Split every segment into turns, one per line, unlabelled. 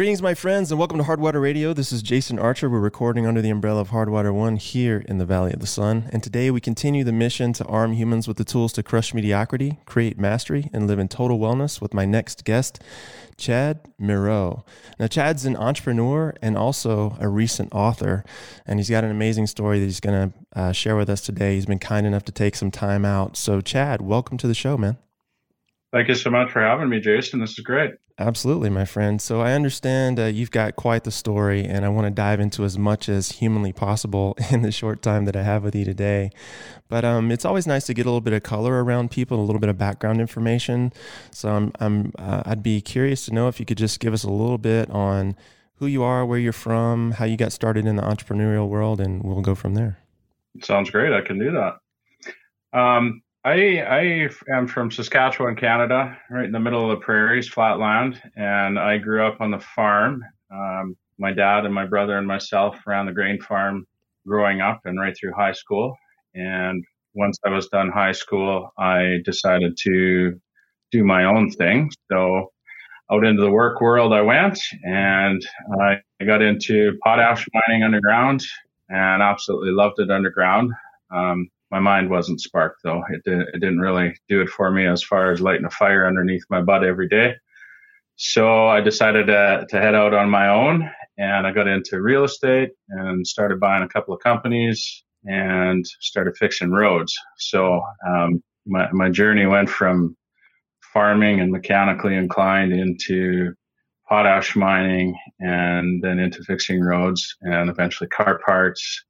Greetings, my friends, and welcome to Hardwater Radio. This is Jason Archer. We're recording under the umbrella of Hardwater One here in the Valley of the Sun. And today we continue the mission to arm humans with the tools to crush mediocrity, create mastery, and live in total wellness with my next guest, Chad Miro. Now, Chad's an entrepreneur and also a recent author, and he's got an amazing story that he's going to uh, share with us today. He's been kind enough to take some time out. So, Chad, welcome to the show, man.
Thank you so much for having me, Jason. This is great.
Absolutely, my friend. So I understand uh, you've got quite the story, and I want to dive into as much as humanly possible in the short time that I have with you today. But um, it's always nice to get a little bit of color around people, a little bit of background information. So I'm, I'm uh, I'd be curious to know if you could just give us a little bit on who you are, where you're from, how you got started in the entrepreneurial world, and we'll go from there.
Sounds great. I can do that. Um, I I am from Saskatchewan, Canada, right in the middle of the prairies, flat land, and I grew up on the farm. Um, my dad and my brother and myself ran the grain farm growing up and right through high school. And once I was done high school, I decided to do my own thing. So out into the work world I went, and I got into potash mining underground, and absolutely loved it underground. Um, my mind wasn't sparked though. It, did, it didn't really do it for me as far as lighting a fire underneath my butt every day. So I decided to, to head out on my own and I got into real estate and started buying a couple of companies and started fixing roads. So um, my, my journey went from farming and mechanically inclined into potash mining and then into fixing roads and eventually car parts.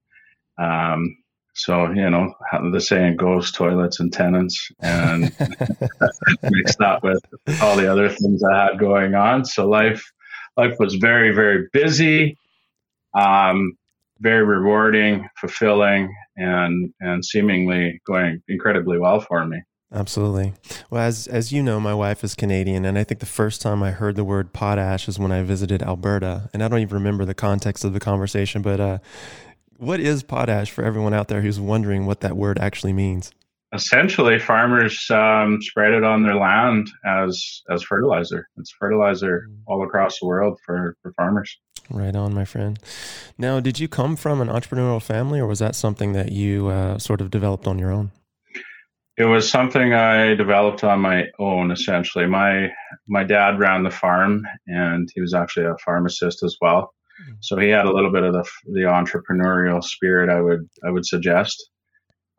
Um, so, you know, the saying goes toilets and tenants and mixed that with all the other things I had going on. So life, life was very, very busy, um, very rewarding, fulfilling, and, and seemingly going incredibly well for me.
Absolutely. Well, as as you know, my wife is Canadian, and I think the first time I heard the word potash is when I visited Alberta, and I don't even remember the context of the conversation, but uh, what is potash for everyone out there who's wondering what that word actually means?
Essentially, farmers um, spread it on their land as as fertilizer. It's fertilizer mm. all across the world for, for farmers.
Right on, my friend. Now, did you come from an entrepreneurial family, or was that something that you uh, sort of developed on your own?
It was something I developed on my own. Essentially, my my dad ran the farm, and he was actually a pharmacist as well. So he had a little bit of the the entrepreneurial spirit. I would I would suggest.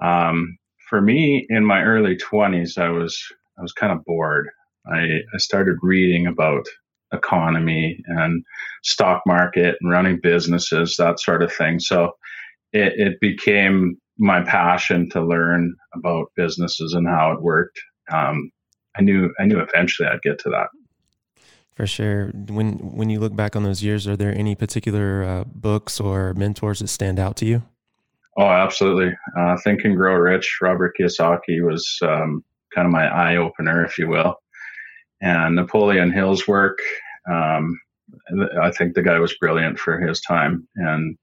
Um, for me, in my early twenties, I was I was kind of bored. I, I started reading about economy and stock market and running businesses, that sort of thing. So it, it became my passion to learn about businesses and how it worked. Um, I knew I knew eventually I'd get to that.
For sure. When when you look back on those years, are there any particular uh, books or mentors that stand out to you?
Oh, absolutely. Uh, Think and Grow Rich, Robert Kiyosaki was um, kind of my eye opener, if you will. And Napoleon Hill's work, um, I think the guy was brilliant for his time. And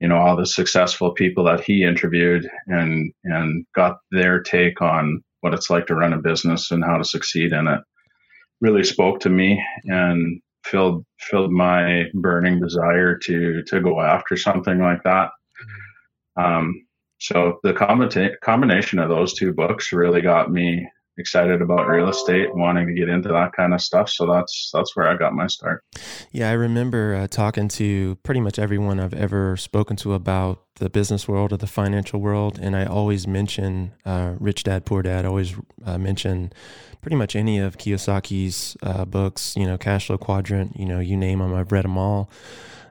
you know all the successful people that he interviewed and and got their take on what it's like to run a business and how to succeed in it really spoke to me and filled filled my burning desire to to go after something like that. Um, so the combina- combination of those two books really got me excited about real estate, wanting to get into that kind of stuff. So that's that's where I got my start.
Yeah, I remember uh, talking to pretty much everyone I've ever spoken to about the business world or the financial world, and I always mention uh, Rich Dad Poor Dad. I always uh, mention pretty much any of Kiyosaki's uh, books. You know, Cash Flow Quadrant. You know, you name them, I've read them all.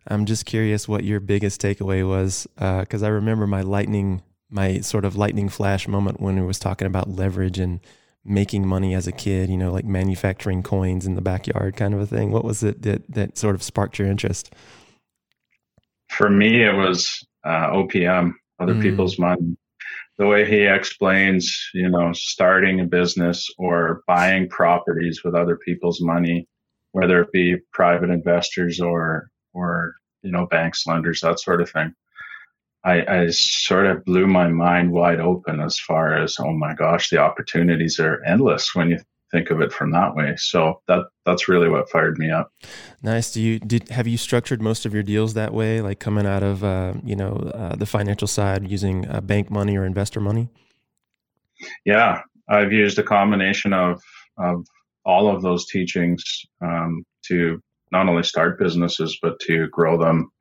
I'm just curious what your biggest takeaway was, because uh, I remember my lightning, my sort of lightning flash moment when we was talking about leverage and making money as a kid, you know, like manufacturing coins in the backyard kind of a thing? What was it that, that sort of sparked your interest?
For me, it was uh, OPM, other mm. people's money. The way he explains, you know, starting a business or buying properties with other people's money, whether it be private investors or, or, you know, banks, lenders, that sort of thing. I, I sort of blew my mind wide open as far as, oh my gosh, the opportunities are endless when you think of it from that way. So that that's really what fired me up.
Nice. Do you did have you structured most of your deals that way, like coming out of uh, you know uh, the financial side using uh, bank money or investor money?
Yeah, I've used a combination of of all of those teachings um, to not only start businesses but to grow them,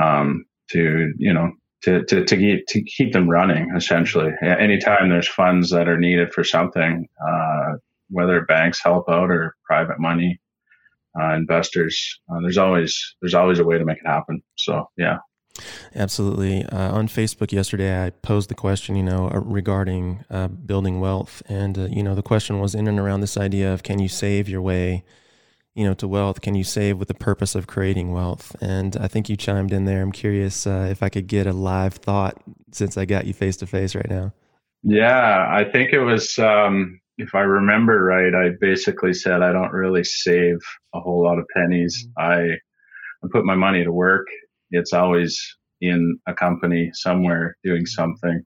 um, to you know to, to, to, keep, to keep them running essentially. Anytime there's funds that are needed for something, uh, whether banks help out or private money, uh, investors, uh, there's always there's always a way to make it happen. So yeah.
Absolutely. Uh, on Facebook yesterday, I posed the question, you know, uh, regarding uh, building wealth, and you know, the question was in and around this idea of can you save your way you know, to wealth? Can you save with the purpose of creating wealth? And I think you chimed in there. I'm curious uh, if I could get a live thought since I got you face to face right now.
Yeah, I think it was, um, if I remember right, I basically said I don't really save a whole lot of pennies. Mm-hmm. I, I put my money to work. It's always in a company somewhere doing something.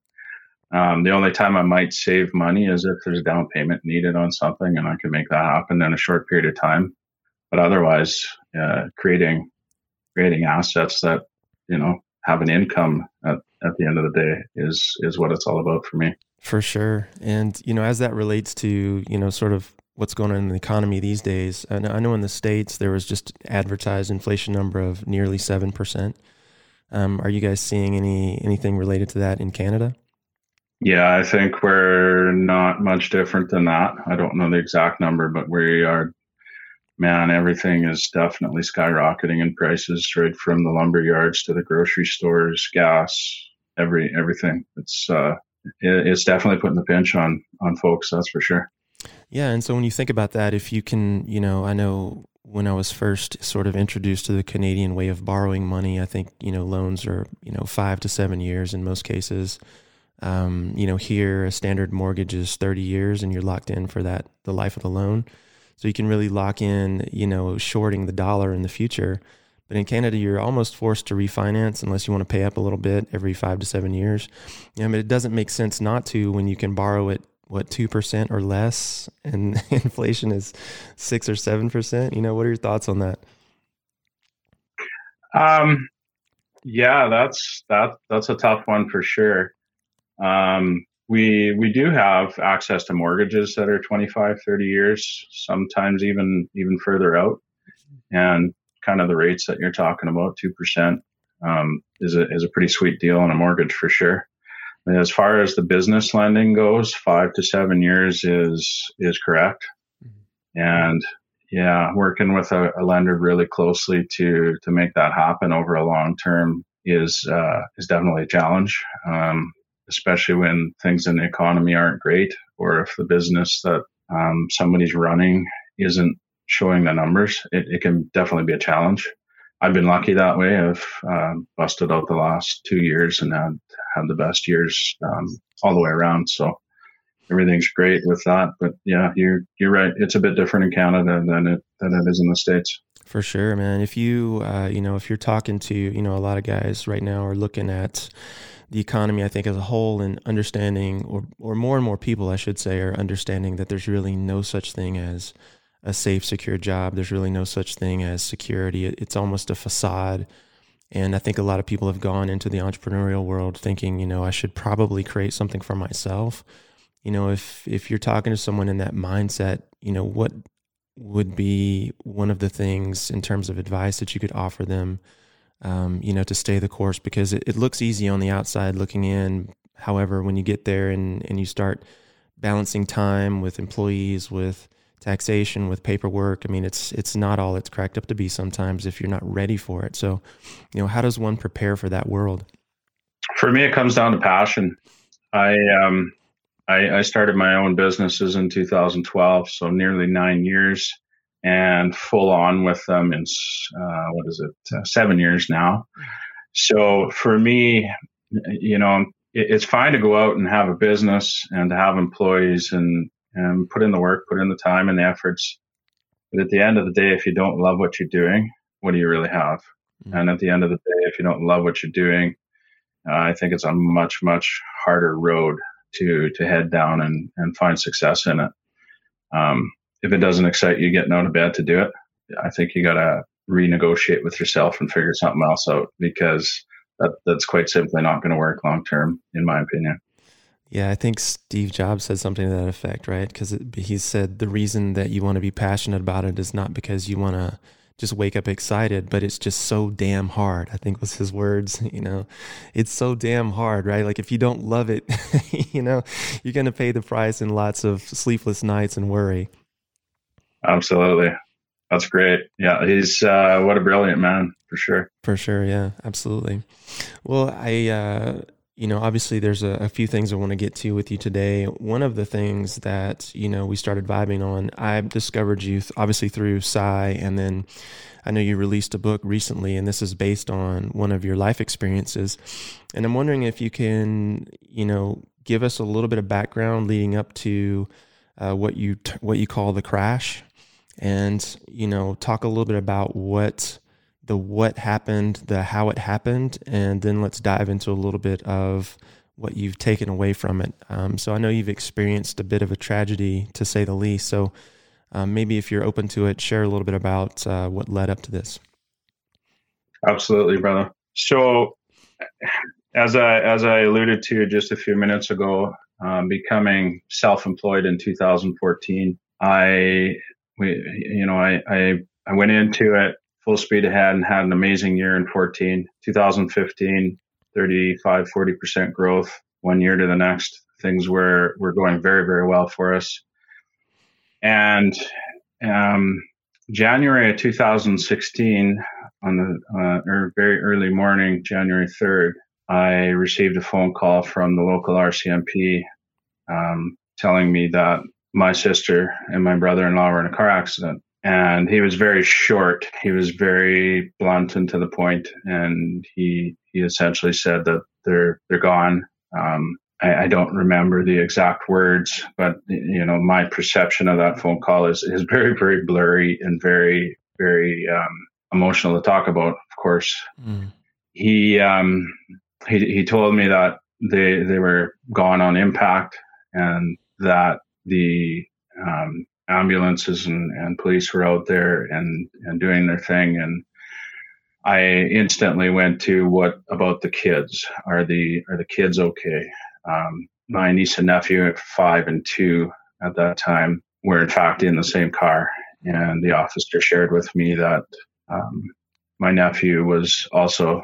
Um, the only time I might save money is if there's a down payment needed on something and I can make that happen in a short period of time but otherwise, uh, creating creating assets that you know have an income at, at the end of the day is is what it's all about for me.
For sure, and you know, as that relates to you know, sort of what's going on in the economy these days. I know, I know in the states there was just advertised inflation number of nearly seven percent. Um, are you guys seeing any anything related to that in Canada?
Yeah, I think we're not much different than that. I don't know the exact number, but we are man, everything is definitely skyrocketing in prices, right from the lumber yards to the grocery stores, gas, every everything. It's uh, it's definitely putting the pinch on on folks. That's for sure.
Yeah, and so when you think about that, if you can, you know, I know when I was first sort of introduced to the Canadian way of borrowing money, I think you know loans are you know five to seven years in most cases. Um, you know, here a standard mortgage is thirty years, and you're locked in for that the life of the loan. So you can really lock in, you know, shorting the dollar in the future. But in Canada, you're almost forced to refinance unless you want to pay up a little bit every five to seven years. Yeah, but it doesn't make sense not to when you can borrow it what two percent or less, and inflation is six or seven percent. You know, what are your thoughts on that?
Um, yeah, that's that that's a tough one for sure. Um, we we do have access to mortgages that are 25 30 years sometimes even even further out and kind of the rates that you're talking about 2% um, is a is a pretty sweet deal on a mortgage for sure and as far as the business lending goes five to seven years is is correct mm-hmm. and yeah working with a, a, lender really closely to to make that happen over a long term is uh, is definitely a challenge um, especially when things in the economy aren't great or if the business that um, somebody's running isn't showing the numbers, it, it, can definitely be a challenge. I've been lucky that way. I've uh, busted out the last two years and had had the best years um, all the way around. So everything's great with that. But yeah, you're you're right. It's a bit different in Canada than it than it is in the states.
For sure, man. If you uh, you know if you're talking to you know a lot of guys right now are looking at the economy, I think, as a whole, and understanding, or or more and more people, I should say, are understanding that there's really no such thing as a safe, secure job. There's really no such thing as security. It's almost a facade. And I think a lot of people have gone into the entrepreneurial world thinking, you know, I should probably create something for myself. You know, if if you're talking to someone in that mindset, you know, what would be one of the things in terms of advice that you could offer them um, you know, to stay the course because it, it looks easy on the outside looking in. However, when you get there and, and you start balancing time with employees, with taxation, with paperwork, I mean, it's it's not all it's cracked up to be sometimes if you're not ready for it. So, you know, how does one prepare for that world?
For me, it comes down to passion. I um, I, I started my own businesses in 2012, so nearly nine years and full on with them in uh, what is it uh, seven years now. So for me, you know, it, it's fine to go out and have a business and to have employees and and put in the work, put in the time and the efforts. But at the end of the day, if you don't love what you're doing, what do you really have? Mm-hmm. And at the end of the day, if you don't love what you're doing, uh, I think it's a much much harder road to to head down and and find success in it. Um, if it doesn't excite you getting out of bed to do it, I think you got to renegotiate with yourself and figure something else out because that that's quite simply not going to work long term, in my opinion.
Yeah, I think Steve Jobs said something to that effect, right? Because he said the reason that you want to be passionate about it is not because you want to just wake up excited, but it's just so damn hard. I think was his words. You know, it's so damn hard, right? Like if you don't love it, you know, you're gonna pay the price in lots of sleepless nights and worry.
Absolutely, that's great. Yeah, he's uh, what a brilliant man for sure.
For sure, yeah, absolutely. Well, I. Uh, you know, obviously there's a, a, few things I want to get to with you today. One of the things that, you know, we started vibing on, I discovered you obviously through Psy, and then I know you released a book recently, and this is based on one of your life experiences. And I'm wondering if you can, you know, give us a little bit of background leading up to uh, what you what you call the crash, and you know, talk a little bit about what the what happened, the how it happened, and then let's dive into a little bit of what you've taken away from it. Um, so I know you've experienced a bit of a tragedy, to say the least. So um, maybe if you're open to it, share a little bit about uh, what led up to this.
Absolutely, brother. So, as I as I alluded to just a few minutes ago, um, becoming self-employed in 2014, I we you know I I, I went into it full speed ahead and had an amazing year in 14. 2015, 35, 40% growth one year to the next. Things were, were going very, very well for us. And um, January of 2016, on the uh, er, very early morning, January 3rd, I received a phone call from the local RCMP um, telling me that my sister and my brother in law were in a car accident and he was very short. He was very blunt and to the point, and he he essentially said that they're they're gone. Um, I, I, don't remember the exact words, but you know my perception of that phone call is is very very blurry and very very um, emotional to talk about. Of course, mm. he um, he he told me that they they were gone on impact and that the um, ambulances and, and police were out there and, and doing their thing. And I instantly went to what about the kids? Are the are the kids okay? Um, my niece and nephew five and two at that time were in fact in the same car, and the officer shared with me that um, my nephew was also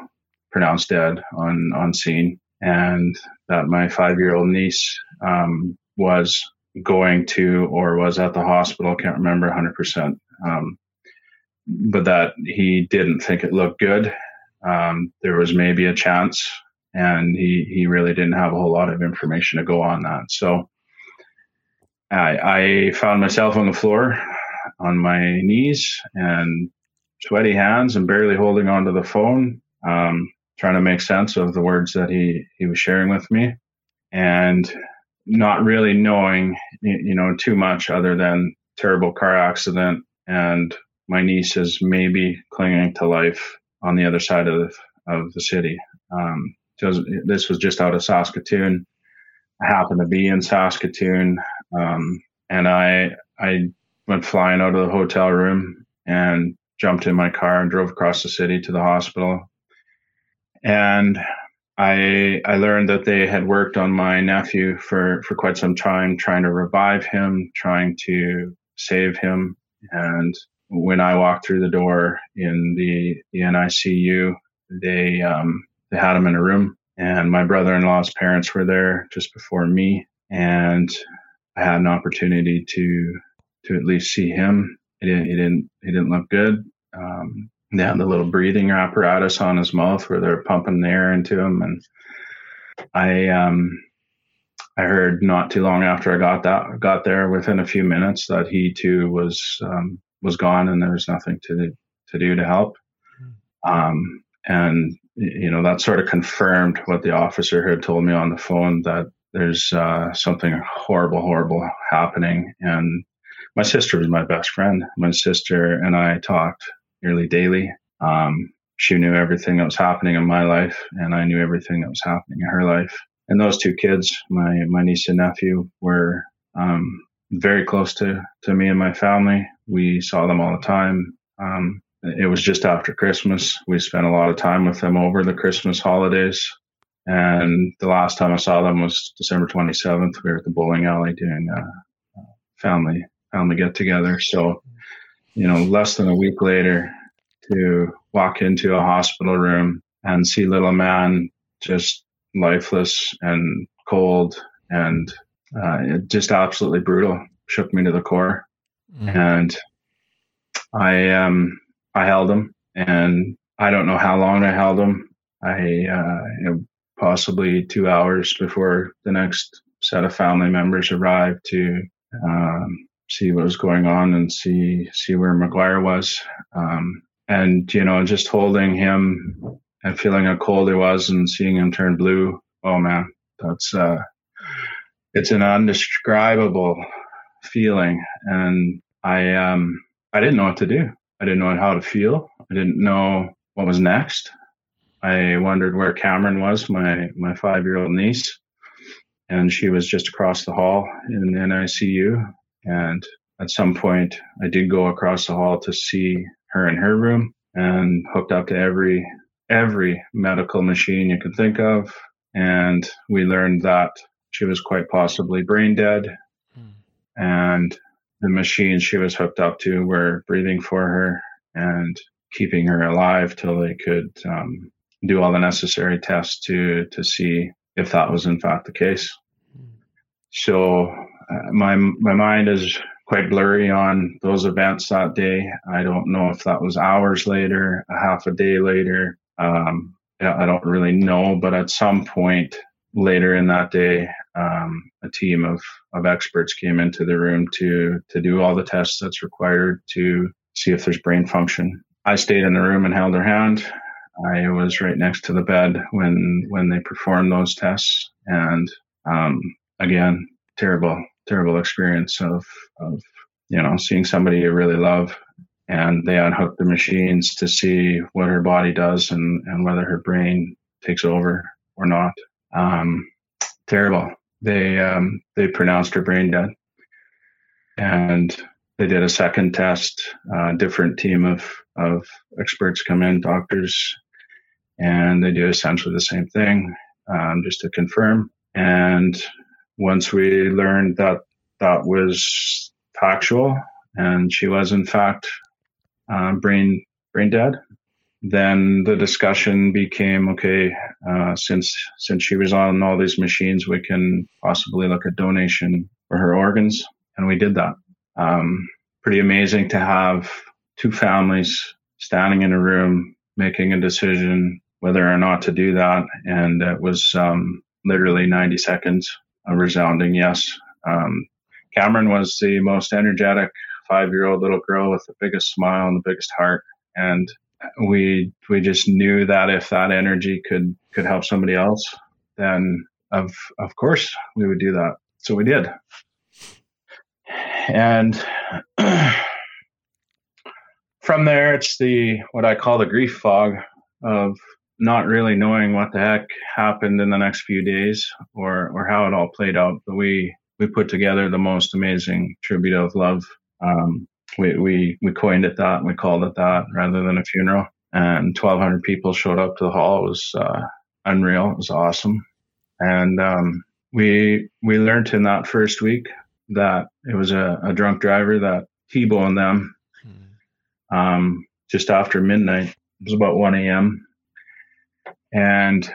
pronounced dead on on scene, and that my five year old niece um, was going to or was at the hospital. Can't remember 100%. Um, but that he didn't think it looked good. Um, there was maybe a chance, and he he really didn't have a whole lot of information to go on that. So I, I found myself on the floor, on my knees, and sweaty hands, and barely holding onto the phone, um, trying to make sense of the words that he he was sharing with me, and not really knowing, you know, too much other than terrible car accident and my niece is maybe clinging to life on the other side of of the city. Um, this was just out of Saskatoon. I happened to be in Saskatoon, um, and I I went flying out of the hotel room and jumped in my car and drove across the city to the hospital. And I I learned that they had worked on my nephew for for quite some time, trying to revive him, trying to save him. And when I walked through the door in the the NICU, they um, they had him in a room, and my brother-in-law's parents were there just before me, and I had an opportunity to to at least see him. He didn't he didn't he didn't look good. Um, they had the little breathing apparatus on his mouth where they're pumping the air into him. And I, um, I heard not too long after I got that, got there within a few minutes that he too was, um, was gone and there was nothing to, to do to help. Um, and, you know, that sort of confirmed what the officer had told me on the phone that there's, uh, something horrible, horrible happening. And my sister was my best friend. My sister and I talked nearly daily. Um, she knew everything that was happening in my life, and I knew everything that was happening in her life. And those two kids, my my niece and nephew, were um, very close to to me and my family. We saw them all the time. Um, it was just after Christmas. We spent a lot of time with them over the Christmas holidays. And the last time I saw them was December 27th. We were at the bowling alley doing a family family get together. So, you know, less than a week later, to walk into a hospital room and see little man just lifeless and cold and uh, just absolutely brutal. Shook me to the core, mm. and I um I held him, and I don't know how long I held him. I uh, you know, possibly two hours before the next set of family members arrived to um, see what was going on and see see where McGuire was. Um, and you know, just holding him and feeling how cold he was and seeing him turn blue. Oh man, that's uh, it's an undescribable feeling, and I um I didn't know what to do. I didn't know how to feel. I didn't know what was next. I wondered where Cameron was, my my five year old niece, and she was just across the hall in NICU. And at some point, I did go across the hall to see her in her room and hooked up to every every medical machine you could think of. And we learned that she was quite possibly brain dead. Mm. And the machines she was hooked up to were breathing for her and keeping her alive till they could um, do all the necessary tests to to see if that was in fact the case. Mm. So my my mind is quite blurry on those events that day. I don't know if that was hours later, a half a day later. Um, I don't really know, but at some point later in that day, um, a team of, of experts came into the room to to do all the tests that's required to see if there's brain function. I stayed in the room and held her hand. I was right next to the bed when when they performed those tests, and um, again, terrible terrible experience of, of you know seeing somebody you really love and they unhook the machines to see what her body does and, and whether her brain takes over or not. Um, terrible. They um, they pronounced her brain dead, and they did a second test. A uh, different team of of experts come in, doctors, and they do essentially the same thing, um, just to confirm. And once we learned that that was factual and she was in fact uh, brain brain dead, then the discussion became okay. Uh, since since she was on all these machines, we can possibly look at donation for her organs, and we did that. Um, pretty amazing to have two families standing in a room making a decision whether or not to do that, and it was um, literally 90 seconds a resounding yes. Um, Cameron was the most energetic five year old little girl with the biggest smile and the biggest heart. And we we just knew that if that energy could could help somebody else, then of of course we would do that. So we did. And from there it's the what I call the grief fog of not really knowing what the heck happened in the next few days or or how it all played out. But we we put together the most amazing tribute of love. Um, we we we coined it that and we called it that rather than a funeral. And 1,200 people showed up to the hall. It was uh, unreal. It was awesome. And um, we we learned in that first week that it was a, a drunk driver that T-boned them hmm. um, just after midnight. It was about 1 a.m and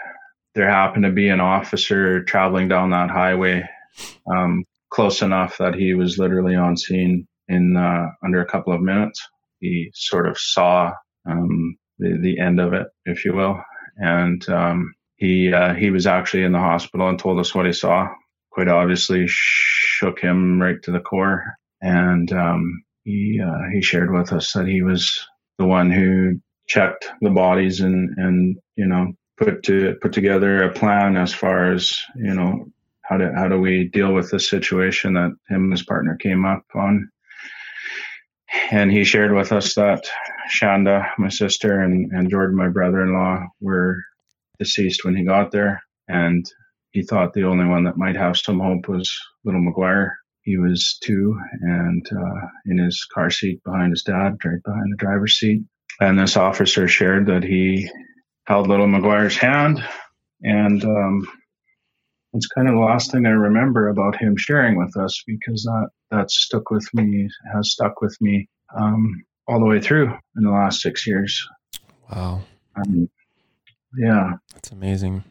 there happened to be an officer traveling down that highway um, close enough that he was literally on scene in uh, under a couple of minutes. He sort of saw um, the, the end of it, if you will, and um, he uh, he was actually in the hospital and told us what he saw. Quite obviously, shook him right to the core, and um, he uh, he shared with us that he was the one who checked the bodies and and you know put to put together a plan as far as you know how do how do we deal with this situation that him and his partner came up on. And he shared with us that Shanda, my sister, and, and Jordan, my brother-in-law, were deceased when he got there, and he thought the only one that might have some hope was little McGuire. he was two and uh, in his car seat behind his dad, right behind the driver's seat. And this officer shared that he held little McGuire's hand. And um, it's kind of the last thing I remember about him sharing with us because that, that stuck with me, has stuck with me um, all the way through in the last six years.
Wow.
Um, yeah.
That's amazing.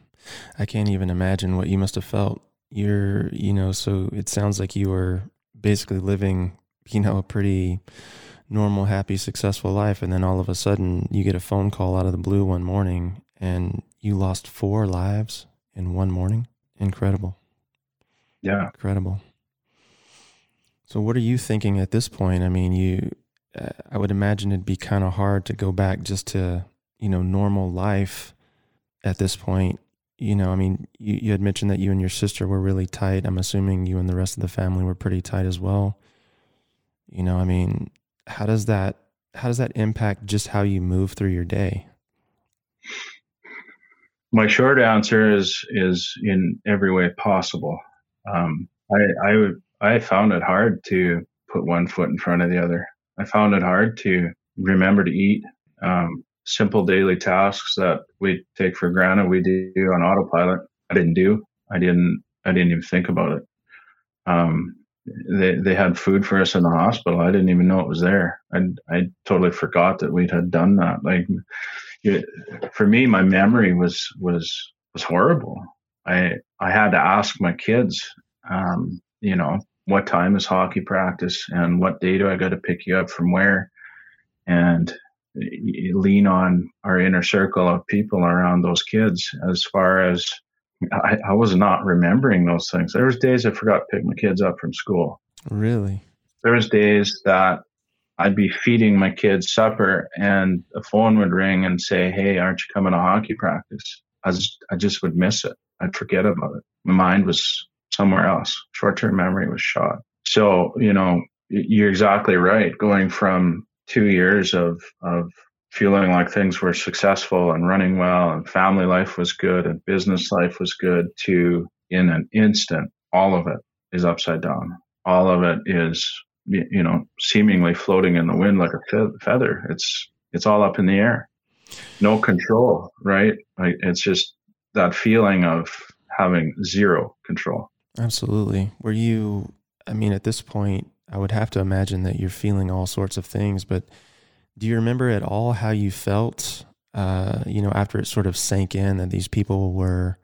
I can't even imagine what you must have felt. You're, you know, so it sounds like you were basically living, you know, a pretty normal, happy, successful life. And then all of a sudden you get a phone call out of the blue one morning and you lost four lives in one morning. Incredible.
Yeah.
Incredible. So, what are you thinking at this point? I mean, you, uh, I would imagine it'd be kind of hard to go back just to, you know, normal life at this point. You know, I mean, you, you had mentioned that you and your sister were really tight. I'm assuming you and the rest of the family were pretty tight as well. You know, I mean, how does that how does that impact just how you move through your day?
My short answer is is in every way possible. Um, I I I found it hard to put one foot in front of the other. I found it hard to remember to eat. Um, simple daily tasks that we take for granted we do on autopilot. I didn't do. I didn't. I didn't even think about it. Um, they they had food for us in the hospital. I didn't even know it was there. I I totally forgot that we had done that. Like it, for me, my memory was was was horrible. I I had to ask my kids, um, you know, what time is hockey practice and what day do I got to pick you up from where, and lean on our inner circle of people around those kids as far as I, I was not remembering those things. There was days I forgot to pick my kids up from school.
Really?
There was days that I'd be feeding my kids supper and a phone would ring and say, Hey, aren't you coming to hockey practice? I just, I just would miss it. I'd forget about it. My mind was somewhere else. Short term memory was shot. So, you know, you're exactly right. Going from two years of, of feeling like things were successful and running well and family life was good and business life was good to in an instant all of it is upside down. All of it is you know seemingly floating in the wind like a feather. It's it's all up in the air. No control right? It's just that feeling of having zero control.
Absolutely. Were you i mean at this point i would have to imagine that you're feeling all sorts of things but do you remember at all how you felt, uh, you know, after it sort of sank in that these people were,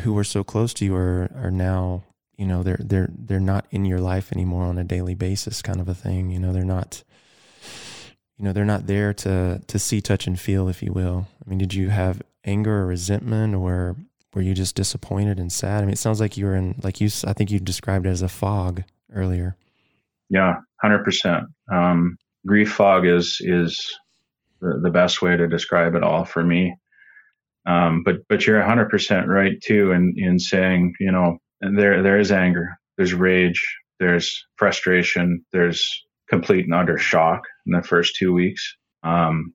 who were so close to you are, are now, you know, they're, they're, they're not in your life anymore on a daily basis kind of a thing. You know, they're not, you know, they're not there to, to see, touch and feel, if you will. I mean, did you have anger or resentment or were you just disappointed and sad? I mean, it sounds like you were in, like you, I think you described it as a fog earlier.
Yeah, hundred um, percent grief fog is is the, the best way to describe it all for me. Um, but but you're 100% right too in in saying you know there there is anger, there's rage, there's frustration, there's complete and utter shock in the first two weeks. Um,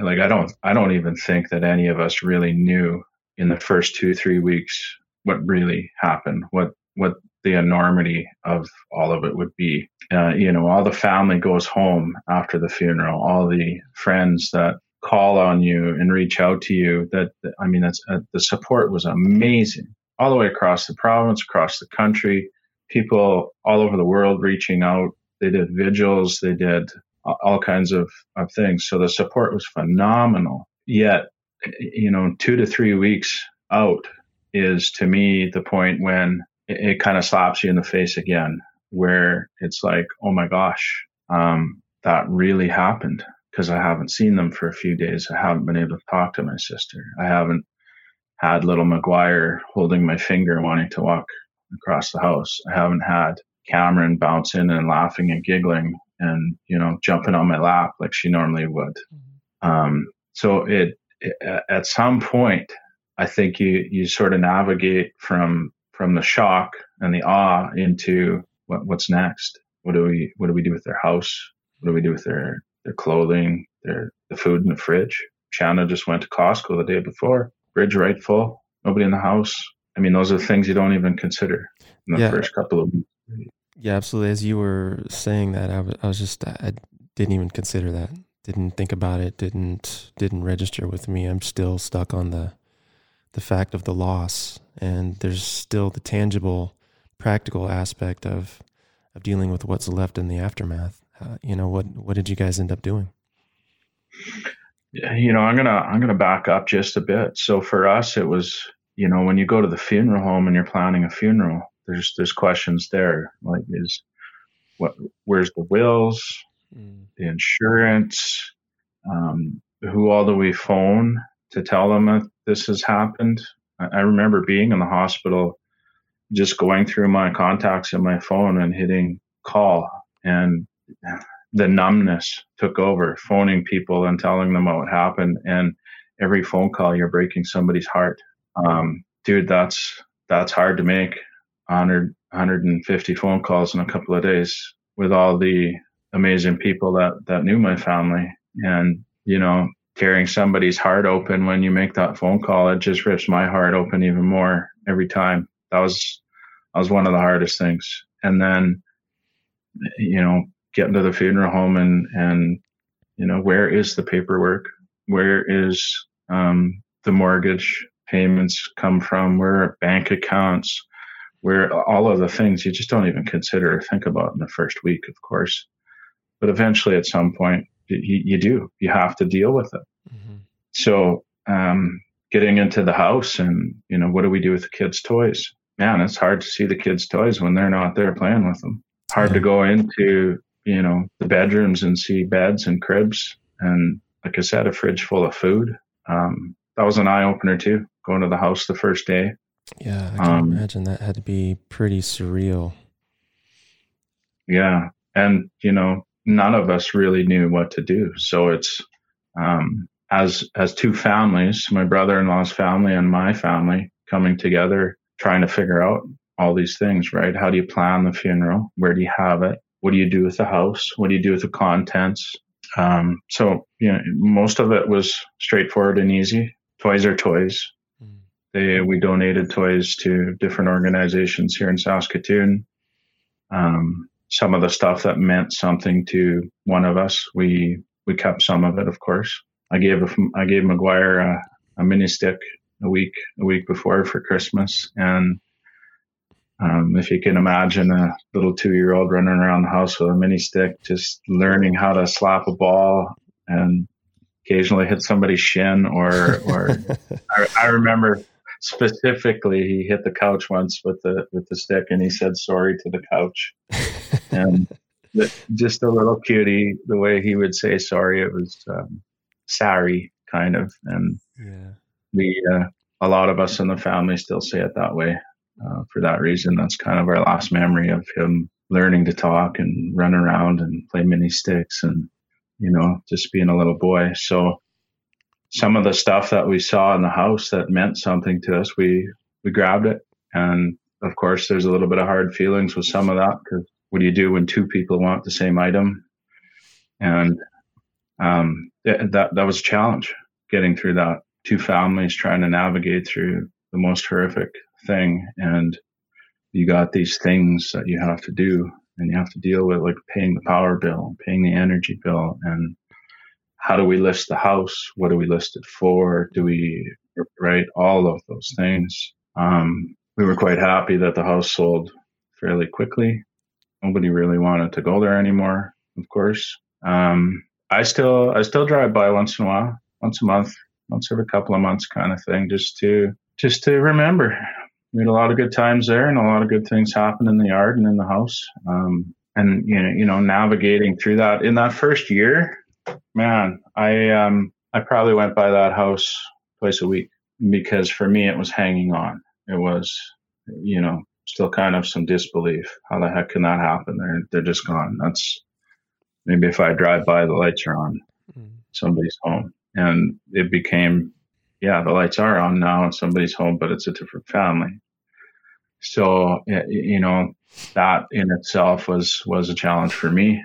like I don't I don't even think that any of us really knew in the first two three weeks what really happened, what what the enormity of all of it would be. Uh, you know, all the family goes home after the funeral, all the friends that call on you and reach out to you. That I mean, that's uh, the support was amazing all the way across the province, across the country. People all over the world reaching out. They did vigils. They did all kinds of, of things. So the support was phenomenal. Yet, you know, two to three weeks out is to me the point when it, it kind of slaps you in the face again, where it's like, oh my gosh, um, that really happened because I haven't seen them for a few days. I haven't been able to talk to my sister. I haven't had little McGuire holding my finger wanting to walk across the house. I haven't had Cameron bouncing and laughing and giggling and you know jumping on my lap like she normally would. Mm-hmm. Um, so it, it, at some point, I think you you sort of navigate from from the shock and the awe into what, what's next. What do we what do we do with their house? What do we do with their their clothing, their the food in the fridge? Shanna just went to Costco the day before, fridge right full, nobody in the house. I mean, those are the things you don't even consider in the yeah. first couple of weeks.
Yeah, absolutely. As you were saying that, I was, I was just, I didn't even consider that. Didn't think about it. Didn't, didn't register with me. I'm still stuck on the, the fact of the loss. And there's still the tangible, practical aspect of, of dealing with what's left in the aftermath. Uh, you know, what, what did you guys end up doing?
You know, I'm gonna I'm gonna back up just a bit. So for us, it was you know when you go to the funeral home and you're planning a funeral, there's there's questions there like is what where's the wills, mm. the insurance, um, who all do we phone to tell them that this has happened? I, remember being in the hospital, just going through my contacts in my phone and hitting call and the numbness took over, phoning people and telling them what happened. And every phone call, you're breaking somebody's heart. Um, dude, that's that's hard to make. 100, 150 phone calls in a couple of days with all the amazing people that that knew my family, and you know, tearing somebody's heart open when you make that phone call, it just rips my heart open even more every time. That was that was one of the hardest things. And then, you know, getting to the funeral home and and you know where is the paperwork? Where is um, the mortgage payments come from? Where bank accounts? Where all of the things you just don't even consider or think about in the first week of course. But eventually at some point you, you do. You have to deal with it mm-hmm. so um, getting into the house and you know what do we do with the kids toys man it's hard to see the kids toys when they're not there playing with them hard yeah. to go into you know, the bedrooms and see beds and cribs and, like I said, a fridge full of food. Um, that was an eye opener too, going to the house the first day.
Yeah, I can um, imagine that had to be pretty surreal.
Yeah. And, you know, none of us really knew what to do. So it's, um, as, as two families, my brother-in-law's family and my family coming together, trying to figure out all these things, right? How do you plan the funeral? Where do you have it? What do you do with the house? What do you do with the contents? Um, so, you know, most of it was straightforward and easy. Toys are toys. Mm. They, we donated toys to different organizations here in Saskatoon. Um, some of the stuff that meant something to one of us, we we kept some of it, of course. I gave I gave McGuire a, a mini stick a week a week before for Christmas, and um, if you can imagine a little two year old running around the house with a mini stick, just learning how to slap a ball and occasionally hit somebody's shin or, or I, I, remember specifically he hit the couch once with the, with the stick and he said sorry to the couch and just a little cutie, the way he would say sorry, it was, um, sorry kind of. And yeah. we, uh, a lot of us in the family still say it that way uh, for that reason. That's kind of our last memory of him learning to talk and run around and play mini sticks and, you know, just being a little boy. So some of the stuff that we saw in the house that meant something to us, we, we grabbed it. And of course, there's a little bit of hard feelings with some of that because what do you do when two people want the same item? And um, that that was a challenge getting through that. Two families trying to navigate through the most horrific thing and you got these things that you have to do and you have to deal with like paying the power bill paying the energy bill and how do we list the house what do we list it for do we right all of those things um, we were quite happy that the house sold fairly quickly nobody really wanted to go there anymore of course um, i still i still drive by once in a while once a month once every couple of months kind of thing just to just to remember we had a lot of good times there and a lot of good things happened in the yard and in the house. Um, and you know, you know, navigating through that in that first year, man, I um, I probably went by that house twice a week because for me it was hanging on. It was, you know, still kind of some disbelief. How the heck can that happen? They're they're just gone. That's maybe if I drive by, the lights are on. Mm. Somebody's home, and it became yeah, the lights are on now in somebody's home, but it's a different family. So, you know, that in itself was, was a challenge for me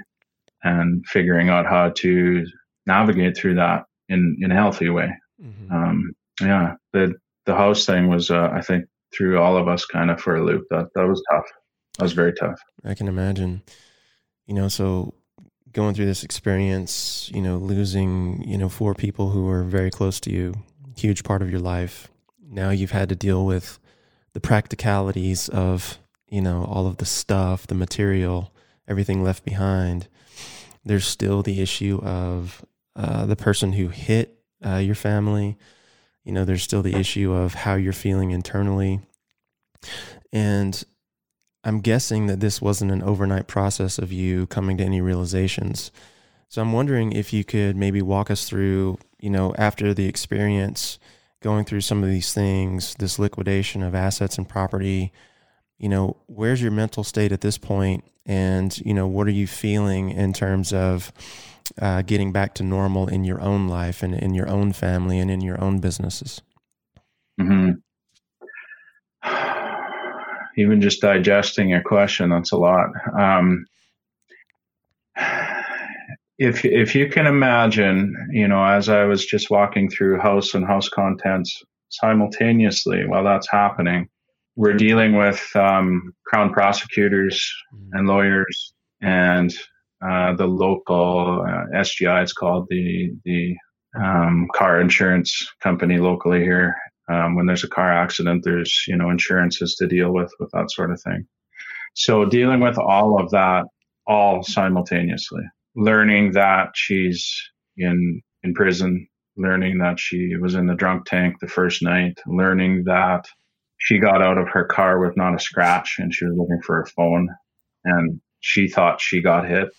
and figuring out how to navigate through that in, in a healthy way. Mm-hmm. Um, yeah, the, the house thing was, uh, I think threw all of us kind of for a loop. That, that was tough. that was very tough.
I can imagine. You know, so going through this experience, you know, losing, you know, four people who were very close to you, huge part of your life. Now you've had to deal with the practicalities of, you know, all of the stuff, the material, everything left behind. There's still the issue of uh, the person who hit uh, your family. You know, there's still the issue of how you're feeling internally. And I'm guessing that this wasn't an overnight process of you coming to any realizations. So I'm wondering if you could maybe walk us through, you know, after the experience, going through some of these things, this liquidation of assets and property, you know, where's your mental state at this point? And, you know, what are you feeling in terms of uh, getting back to normal in your own life and in your own family and in your own businesses?
Mm-hmm. Even just digesting your question, that's a lot. Um, if if you can imagine, you know, as I was just walking through house and house contents simultaneously while that's happening, we're dealing with um, crown prosecutors mm-hmm. and lawyers and uh, the local uh, SGI. It's called the the um, car insurance company locally here. Um, when there's a car accident, there's you know insurances to deal with with that sort of thing. So dealing with all of that all simultaneously, learning that she's in in prison, learning that she was in the drunk tank the first night, learning that she got out of her car with not a scratch and she was looking for her phone and she thought she got hit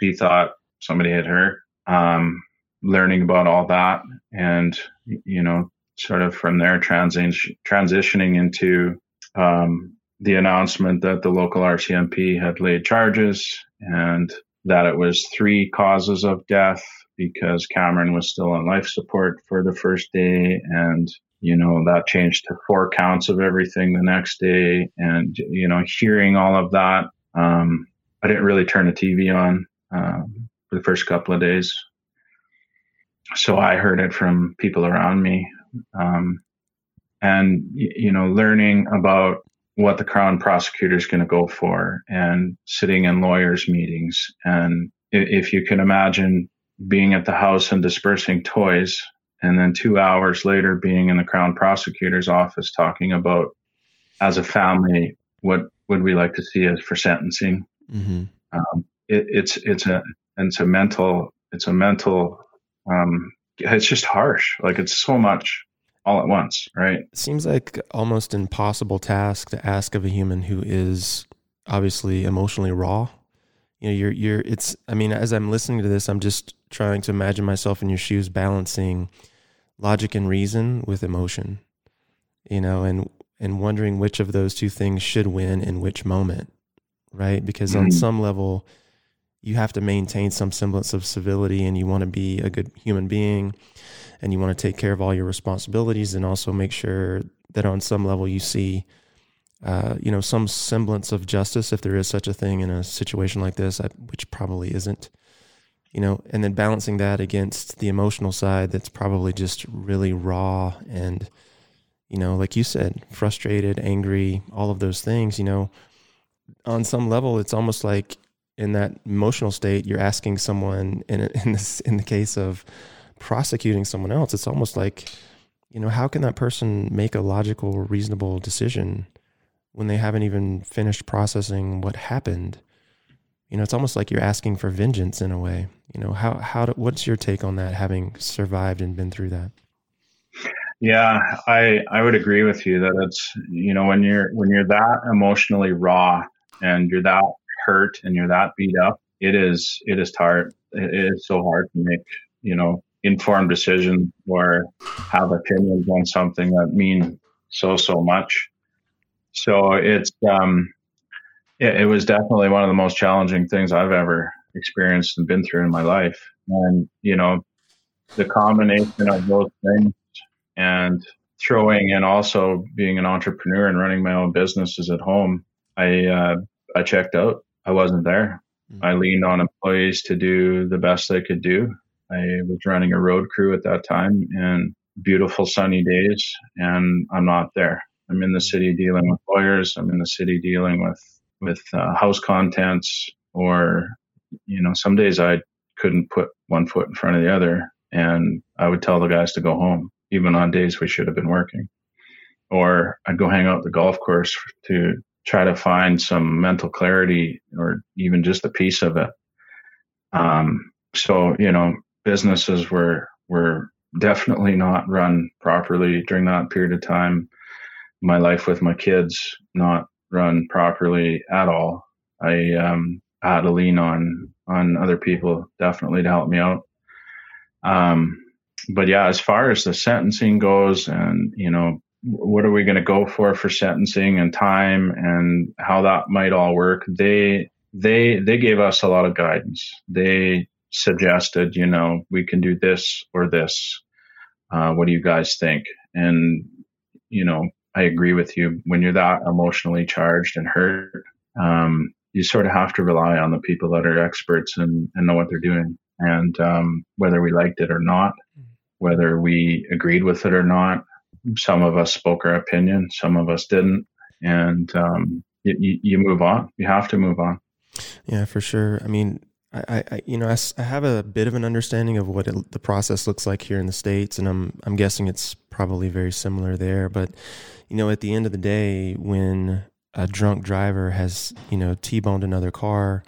she thought somebody hit her. Um, learning about all that, and you know, sort of from there transi- transitioning into um, the announcement that the local RCMP had laid charges and that it was three causes of death because Kamryn was still on life support for the first day and you know that changed to four counts of everything the next day and you know hearing all of that um, I didn't really turn the TV on um, for the first couple of days. So I heard it from people around me. Um, and, you know, learning about what the Crown prosecutor is going to go for and sitting in lawyers' meetings. And if you can imagine being at the house and dispersing toys, and then two hours later being in the Crown prosecutor's office talking about, as a family, what would we like to see as for sentencing? Mm-hmm. Um, it, it's it's a it's a mental it's a mental um, it's just harsh. Like it's so much all at once, right?
It seems like almost impossible task to ask of a human who is obviously emotionally raw. You know, you're you're it's I mean, as I'm listening to this, I'm just trying to imagine myself in your shoes balancing logic and reason with emotion. You know, and and wondering which of those two things should win in which moment. Right? Because mm-hmm. on some level you have to maintain some semblance of civility and you want to be a good human being and you want to take care of all your responsibilities and also make sure that on some level you see uh, you know some semblance of justice if there is such a thing in a situation like this which probably isn't you know and then balancing that against the emotional side that's probably just really raw and you know like you said frustrated angry all of those things you know on some level it's almost like in that emotional state, you're asking someone in in this in the case of prosecuting someone else, it's almost like, you know, how can that person make a logical, reasonable decision when they haven't even finished processing what happened? You know, it's almost like you're asking for vengeance in a way. You know, how how do, what's your take on that, having survived and been through that?
Yeah, I I would agree with you that it's you know when you're when you're that emotionally raw and you're that hurt and you're that beat up, it is it is hard. It is so hard to make you know informed decisions or have opinions on something that mean so so much. So it's um, it, it was definitely one of the most challenging things I've ever experienced and been through in my life. And you know, the combination of those things and throwing in also being an entrepreneur and running my own businesses at home, I uh, I checked out. I wasn't there. Mm-hmm. I leaned on employees to do the best they could do. I was running a road crew at that time and beautiful sunny days, and I'm not there. I'm in the city dealing with lawyers. I'm in the city dealing with with uh, house contents, or you know, some days I couldn't put one foot in front of the other, and I would tell the guys to go home, even on days we should have been working. Or I'd go hang out at the golf course to try to find some mental clarity, or even just a piece of it. Um, so you know, businesses were were definitely not run properly during that period of time. My life with my kids not run properly at all. I um, had to lean on on other people definitely to help me out. Um, but yeah, as far as the sentencing goes, and you know, what are we going to go for for sentencing and time and how that might all work? They they they gave us a lot of guidance. They suggested, you know, we can do this or this. Uh, what do you guys think? And you know, I agree with you. When you're that emotionally charged and hurt, um, you sort of have to rely on the people that are experts and, and know what they're doing. And um, whether we liked it or not, whether we agreed with it or not, some of us spoke our opinion, some of us didn't. And um, you, you move on. You have to move on.
Yeah, for sure. I mean, I, I, you know, I, I, have a bit of an understanding of what it, the process looks like here in the states, and I'm, I'm guessing it's probably very similar there. But, you know, at the end of the day, when a drunk driver has, you know, t-boned another car,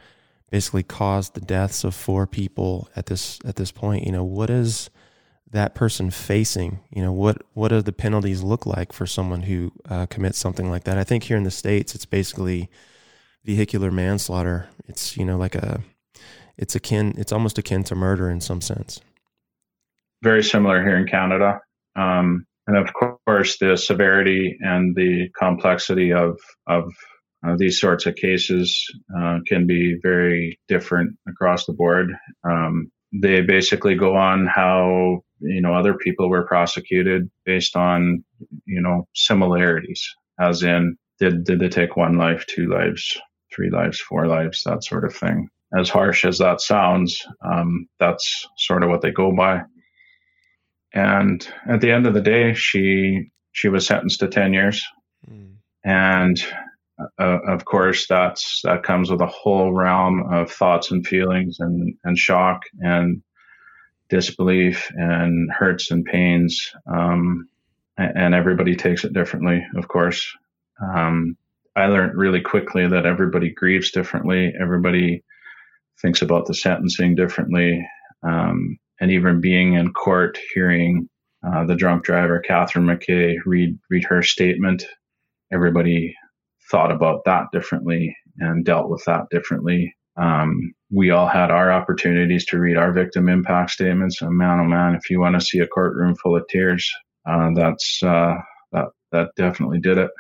basically caused the deaths of four people at this at this point, you know, what is that person facing? You know, what what do the penalties look like for someone who uh, commits something like that? I think here in the states, it's basically vehicular manslaughter. It's you know like a it's akin it's almost akin to murder in some sense.
Very similar here in canada. Um, and of course the severity and the complexity of of uh, these sorts of cases uh, can be very different across the board. Um, they basically go on how you know other people were prosecuted based on you know similarities as in did did they take one life two lives three lives four lives that sort of thing as harsh as that sounds, um, that's sort of what they go by. And at the end of the day, she she was sentenced to ten years, mm. and uh, of course that's that comes with a whole realm of thoughts and feelings and and shock and disbelief and hurts and pains. Um, and everybody takes it differently, of course. Um, I learned really quickly that everybody grieves differently. Everybody thinks about the sentencing differently. Um, and even being in court, hearing uh, the drunk driver, Catherine McKay, read read her statement, everybody thought about that differently and dealt with that differently. Um, we all had our opportunities to read our victim impact statements. And man, oh man, if you want to see a courtroom full of tears, uh, that's uh, that that definitely did it.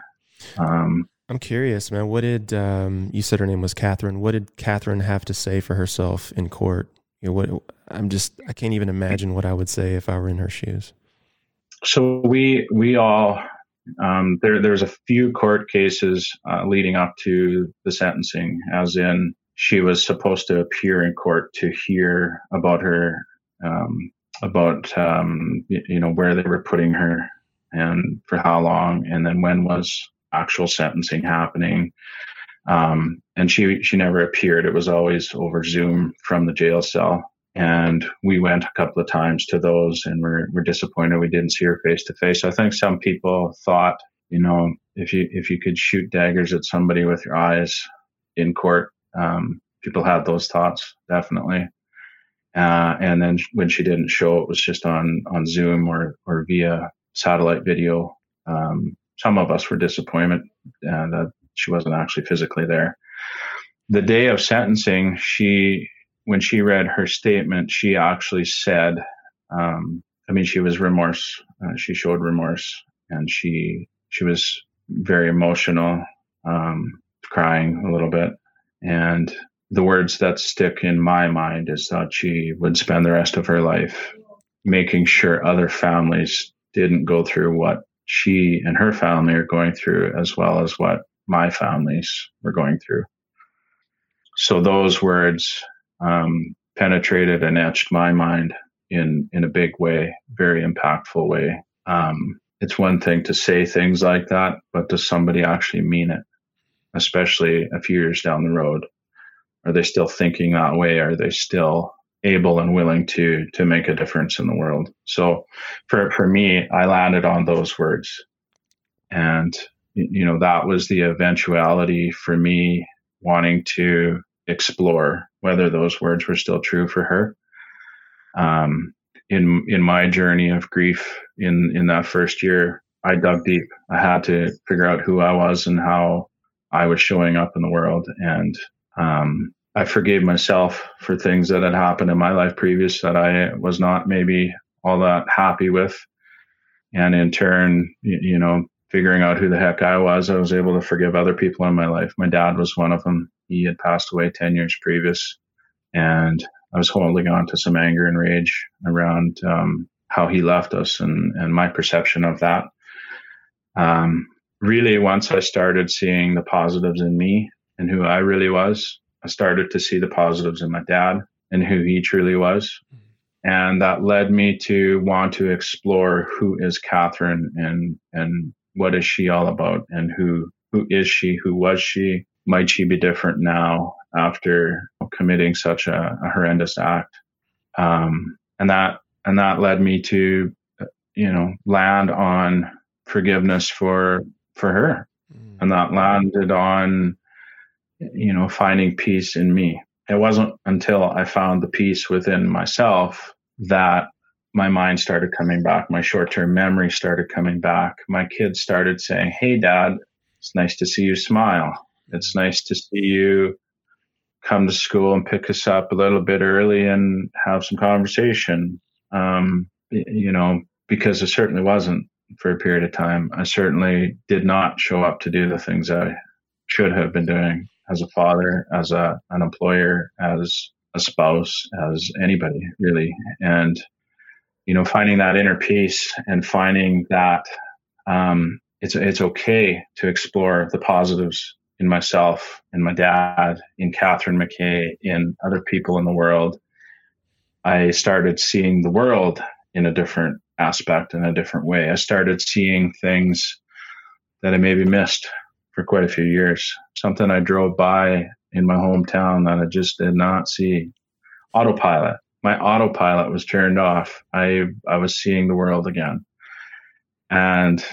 Um,
I'm curious, man. What did um, you said her name was Catherine? What did Catherine have to say for herself in court? You know, what I'm just I can't even imagine what I would say if I were in her shoes.
So we we all um, there there's a few court cases uh, leading up to the sentencing, as in she was supposed to appear in court to hear about her um, about um, you know where they were putting her and for how long, and then when was actual sentencing happening. Um, and she she never appeared. It was always over Zoom from the jail cell. And we went a couple of times to those, and we're we're disappointed we didn't see her face to face. I think some people thought, you know, if you if you could shoot daggers at somebody with your eyes in court, um, people had those thoughts definitely. Uh, and then when she didn't show, it was just on on Zoom or or via satellite video. Um, some of us were disappointed uh, she wasn't actually physically there. The day of sentencing, she when she read her statement, she actually said, um, I mean, she was remorse. Uh, she showed remorse, and she she was very emotional, um, crying a little bit. And the words that stick in my mind is that she would spend the rest of her life making sure other families didn't go through what she and her family are going through, as well as what my families were going through. So those words um, penetrated and etched my mind in in a big way, very impactful way. Um, it's one thing to say things like that, but does somebody actually mean it? especially a few years down the road? Are they still thinking that way? Are they still able and willing to to make a difference in the world? So for for me, I landed on those words. And you know, that was the eventuality for me wanting to explore whether those words were still true for her. Um, in in my journey of grief in in that first year, I dug deep. I had to figure out who I was and how I was showing up in the world, and um, I forgave myself for things that had happened in my life previous that I was not maybe all that happy with, and in turn, you, know, figuring out who the heck I was, I was able to forgive other people in my life. My dad was one of them. He had passed away 10 years previous. And I was holding on to some anger and rage around um, how he left us and, and my perception of that. Um, really, once I started seeing the positives in me and who I really was, I started to see the positives in my dad and who he truly was. And that led me to want to explore who is Catherine and, and what is she all about and who who is she? Who was she? Might she be different now after committing such a, a horrendous act? Um, and that and that led me to you know land on forgiveness for for her. Mm. and that landed on you know finding peace in me it wasn't until i found the peace within myself that my mind started coming back. My short term memory started coming back. My kids started saying, Hey, dad, it's nice to see you smile. It's nice to see you come to school and pick us up a little bit early and have some conversation. Um, you know, because it certainly wasn't for a period of time. I certainly did not show up to do the things I should have been doing as a father, as a, an employer, as a spouse, as anybody really. And you know, finding that inner peace and finding that um, it's it's okay to explore the positives in myself, in my dad, in Catherine McKay, in other people in the world. I started seeing the world in a different aspect, in a different way. I started seeing things that I maybe missed for quite a few years. Something I drove by in my hometown that I just did not see. Autopilot my autopilot was turned off. I I was seeing the world again, and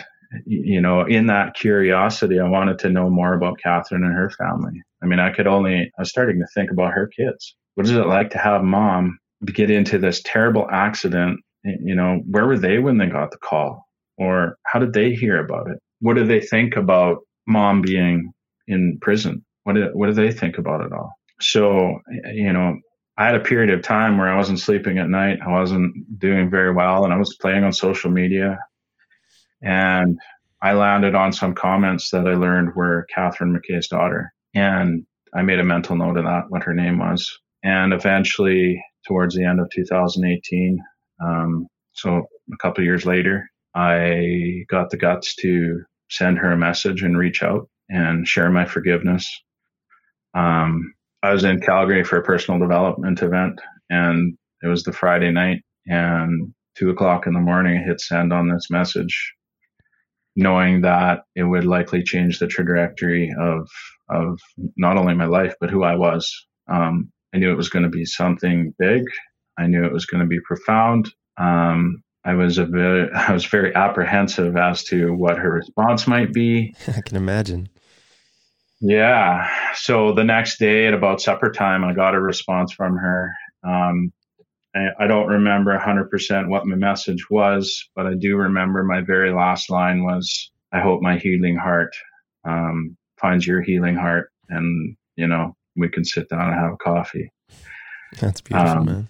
you know, in that curiosity, I wanted to know more about Catherine and her family. I mean, I could only I was starting to think about her kids. What is it like to have mom get into this terrible accident? You know, where were they when they got the call, or how did they hear about it? What do they think about mom being in prison? What do, what do they think about it all? So, you know, I had a period of time where I wasn't sleeping at night. I wasn't doing very well, and I was playing on social media. And I landed on some comments that I learned were Catherine McKay's daughter. And I made a mental note of that, what her name was. And eventually, towards the end of 2018, um, so a couple years later, I got the guts to send her a message and reach out and share my forgiveness. Um, I was in Calgary for a personal development event, and it was the Friday night, and two o'clock in the morning, I hit send on this message, knowing that it would likely change the trajectory of of not only my life but who I was. Um, I knew it was going to be something big. I knew it was going to be profound. Um, I was a bit, I was very apprehensive as to what her response might be.
I can imagine.
Yeah. So the next day at about supper time, I got a response from her. Um, I, I, don't remember 100% what my message was, but I do remember my very last line was, I hope my healing heart um, finds your healing heart and, you know, we can sit down and have coffee.
That's beautiful, um, man.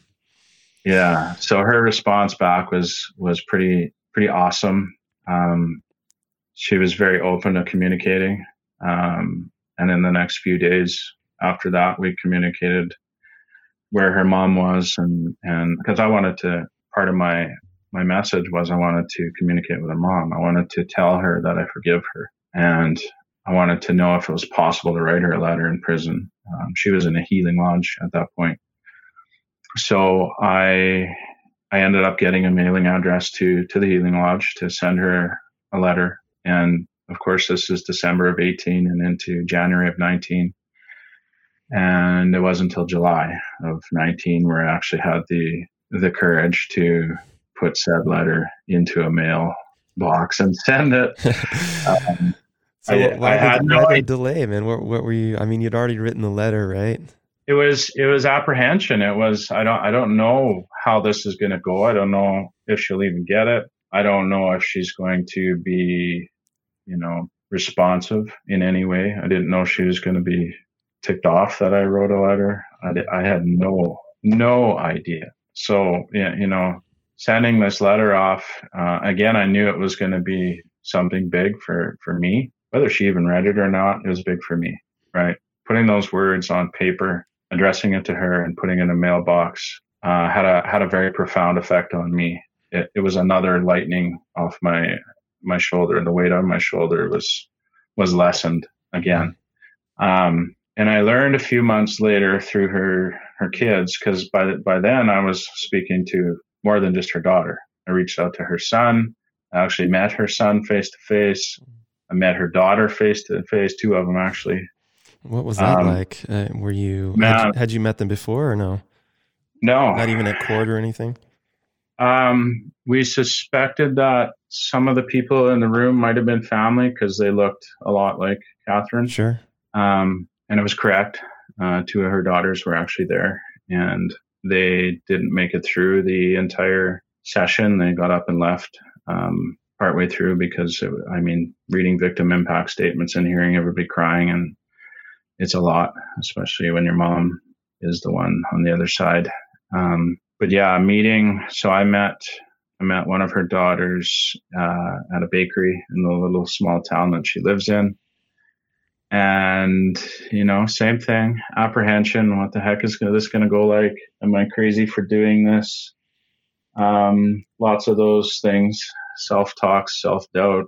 Yeah. So her response back was, was pretty, pretty awesome. Um, she was very open to communicating. Um, and in the next few days after that, we communicated where her mom was, and and because I wanted to, part of my my message was I wanted to communicate with her mom. I wanted to tell her that I forgive her, and I wanted to know if it was possible to write her a letter in prison. Um, she was in a healing lodge at that point, so I I ended up getting a mailing address to to the healing lodge to send her a letter, and of course, this is December of 18 and into January of 19. And it wasn't until July of 19 where I actually had the the courage to put said letter into a mail box and send it.
Um, so I, why, I had no delay, man? What, what were you? I mean, you'd already written the letter, right?
It was it was apprehension. It was I don't I don't know how this is going to go. I don't know if she'll even get it. I don't know if she's going to be, you know, responsive in any way. I didn't know she was going to be ticked off that I wrote a letter. I, did, I had no no idea. So yeah, you know, sending this letter off uh, again, I knew it was going to be something big for for me whether she even read it or not, it was big for me, right? Putting those words on paper, addressing it to her, and putting it in a mailbox uh, had a had a very profound effect on me. It, it was another lightning off my my shoulder. And the weight on my shoulder was was lessened again. Um, and I learned a few months later through her her kids because by by then I was speaking to more than just her daughter. I reached out to her son. I actually met her son face to face. I met her daughter face to face, two of them actually.
What was that um, like? Uh, were you had, you had, you met them before or no?
No,
not even at court or anything.
Um, we suspected that some of the people in the room might have been family because they looked a lot like Catherine.
Sure.
Um, and it was correct. Uh, two of her daughters were actually there, and they didn't make it through the entire session. They got up and left. Um, partway through because it, I mean, reading victim impact statements and hearing everybody crying and it's a lot, especially when your mom is the one on the other side. Um, but yeah, meeting. So I met I met one of her daughters uh, at a bakery in the little small town that she lives in. And, you know, same thing, apprehension. What the heck is this going to go like? Am I crazy for doing this? Um, lots of those things self talk, self doubt.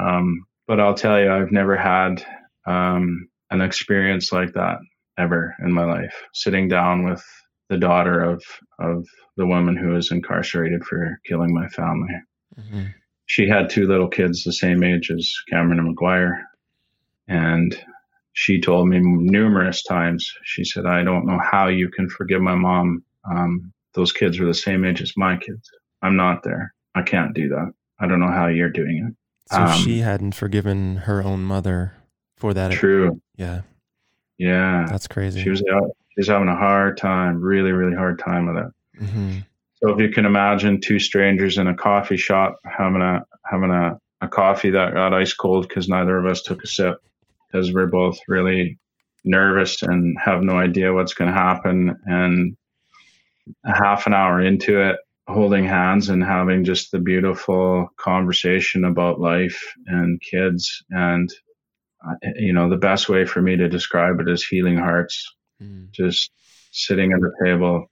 Um, but I'll tell you, I've never had um, an experience like that ever in my life. Sitting down with the daughter of of the woman who was incarcerated for killing my family. Mm-hmm. She had two little kids the same age as Kamryn and Miguire, and she told me numerous times. She said, "I don't know how you can forgive my mom. Um, those kids were the same age as my kids. I'm not there. I can't do that." I don't know how you're doing it.
So um, she hadn't forgiven her own mother for that.
True.
Yeah.
Yeah.
That's crazy.
She was she was having a hard time, really, really hard time with it. Mm-hmm. So if you can imagine two strangers in a coffee shop having a having a, a coffee that got ice cold because neither of us took a sip because we're both really nervous and have no idea what's going to happen. And a half an hour into it, holding hands and having just the beautiful conversation about life and kids and you know the best way for me to describe it is healing hearts mm. just sitting at the table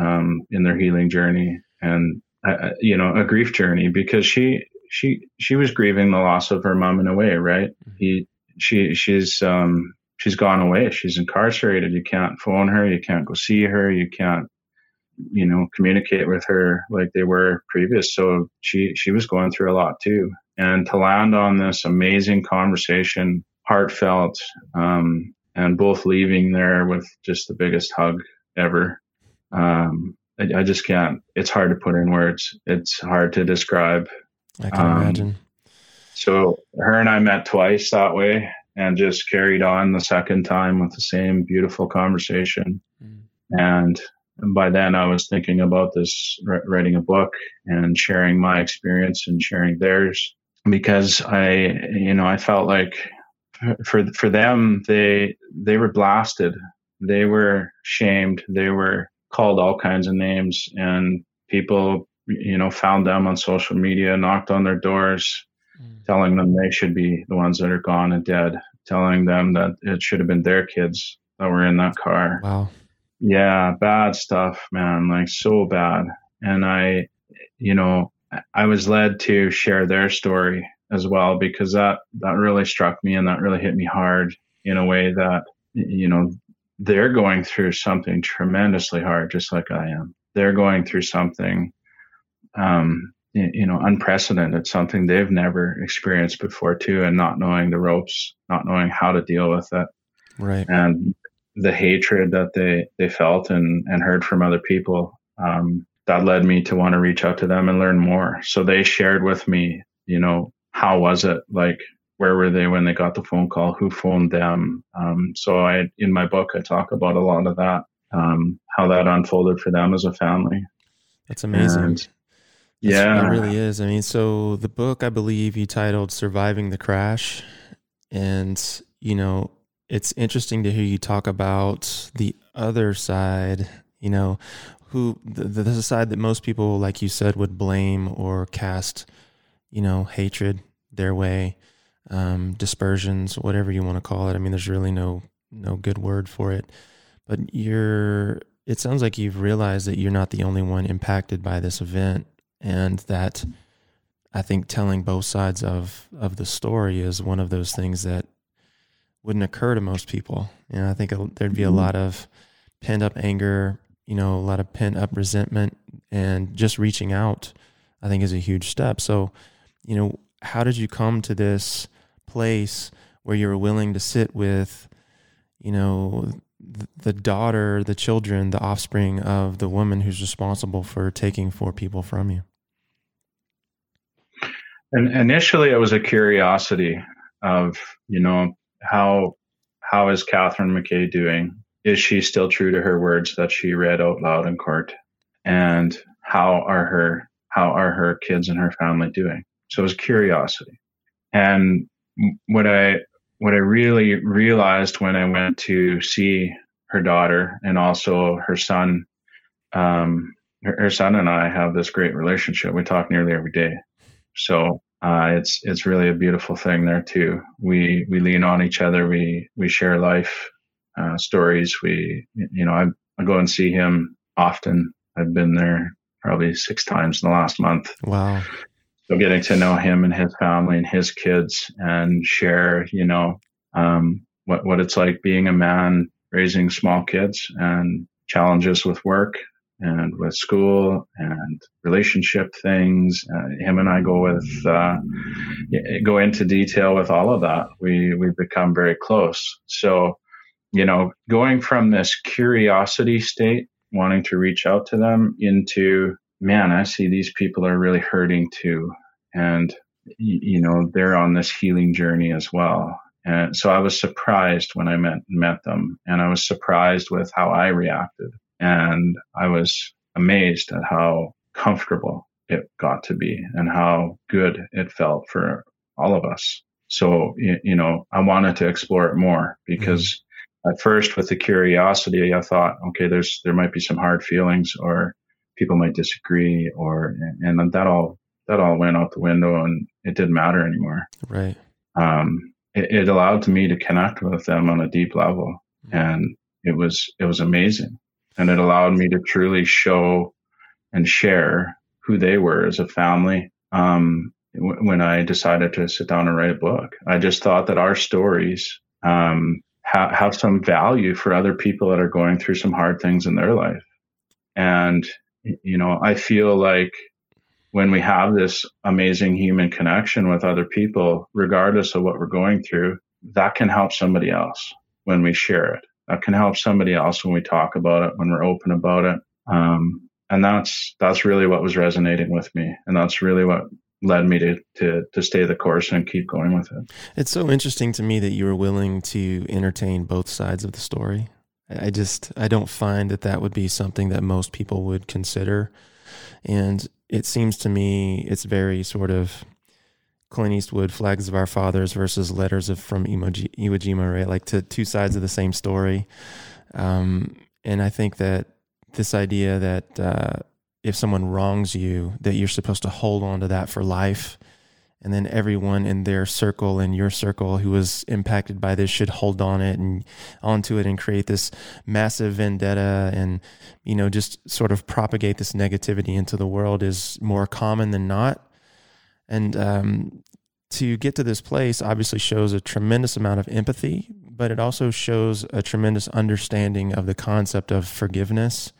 um, in their healing journey. And uh, you know a grief journey because she she she was grieving the loss of her mom in a way right? Mm. he she she's um she's gone away. She's incarcerated. You can't phone her. You can't go see her. You can't you know communicate with her like they were previous. So she she was going through a lot too and to land on this amazing conversation heartfelt um, and both leaving there with just the biggest hug ever. Um, I, I, just can't it's hard to put in words. It's hard to describe.
I can um, imagine.
so her and i met twice that way and just carried on the second time with the same beautiful conversation. Mm. and and by then, I was thinking about this, writing a book and sharing my experience and sharing theirs because I, you know, I felt like for for them, they they were blasted, they were shamed, they were called all kinds of names, and people, you know, found them on social media, knocked on their doors, mm. telling them they should be the ones that are gone and dead, telling them that it should have been their kids that were in that car.
Wow
yeah, bad stuff, man. Like so bad. And I, you know, I was led to share their story as well because that that really struck me and that really hit me hard in a way that you know they're going through something tremendously hard just like I am. They're going through something um, you know unprecedented something they've never experienced before too and not knowing the ropes not knowing how to deal with it
right
and the hatred that they they felt and and heard from other people um, that led me to want to reach out to them and learn more. So they shared with me you know how was it? Like where were they when they got the phone call? Who phoned them? Um, so i in my book i talk about a lot of that um, how that unfolded for them as a family.
That's amazing. And,
yeah
it really is. I mean so the book i believe you titled surviving the crash. And you know it's interesting to hear you talk about the other side you know who the, the side that most people like you said would blame or cast you know hatred their way um, dispersions whatever you want to call it i mean there's really no no good word for it but you're it sounds like you've realized that you're not the only one impacted by this event and that I think telling both sides of of the story is one of those things that wouldn't occur to most people. You know, I think there'd be a mm-hmm. lot of pent up anger, you know, a lot of pent up resentment, and just reaching out, I think, is a huge step. So, you know, how did you come to this place where you were willing to sit with, you know, the daughter, the children, the offspring of the woman who's responsible for taking four people from you?
And initially, it was a curiosity of, you know, how how is Catherine McKay doing? Is she still true to her words that she read out loud in court? And how are her how are her kids and her family doing? So it was curiosity. And what I what I really realized when I went to see her daughter and also her son, um, her, her, son and I have this great relationship. We talk nearly every day. So uh, it's it's really a beautiful thing there too. We we lean on each other. We we share life uh, stories. We you know I, I go and see him often. I've been there probably six times in the last month.
Wow.
So getting to know him and his family and his kids and share, you know, um, what what it's like being a man raising small kids and challenges with work and with school and relationship things. Uh, him and I go with uh, go into detail with all of that. We we become very close. So, you know, going from this curiosity state, wanting to reach out to them, into man, I see these people are really hurting too, and you know they're on this healing journey as well. And so I was surprised when I met met them, and I was surprised with how I reacted and I was amazed at how comfortable it got to be and how good it felt for all of us. So, you know, I wanted to explore it more because mm-hmm. At first with the curiosity, I thought, okay, there's, there might be some hard feelings or people might disagree or, and that all, that all went out the window and it didn't matter anymore.
Right.
Um, it, it allowed me to connect with them on a deep level mm-hmm. and it was, it was amazing and it allowed me to truly show and share who they were as a family. Um, w- when I decided to sit down and write a book, I just thought that our stories um, ha- have some value for other people that are going through some hard things in their life. And you know, I feel like when we have this amazing human connection with other people, regardless of what we're going through, that can help somebody else when we share it that can help somebody else when we talk about it, when we're open about it. Um, and that's that's really what was resonating with me, and that's really what led me to, to to stay the course and keep going with it.
It's so interesting to me that you were willing to entertain both sides of the story. I just I don't find that that would be something that most people would consider, and it seems to me it's very sort of Clint Eastwood, Flags of Our Fathers versus Letters of from Iwo Jima, right? Like to two sides of the same story. Um, and I think that this idea that uh, if someone wrongs you, that you're supposed to hold on to that for life, and then everyone in their circle and your circle who was impacted by this should hold on it and onto it and create this massive vendetta and you know just sort of propagate this negativity into the world is more common than not. And um, to get to this place obviously shows a tremendous amount of empathy, but it also shows a tremendous understanding of the concept of forgiveness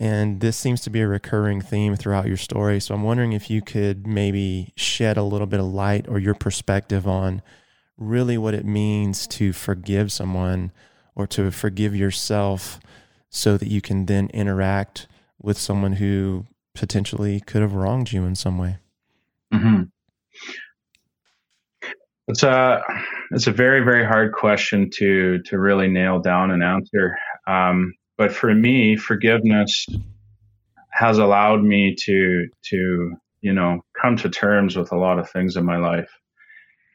And this seems to be a recurring theme throughout your story. So I'm wondering if you could maybe shed a little bit of light or your perspective on really what it means to forgive someone or to forgive yourself so that you can then interact with someone who potentially could have wronged you in some way.
Mm-hmm. It's a it's a very very hard question to to really nail down and answer. Um, but for me, forgiveness has allowed me to to you know come to terms with a lot of things in my life,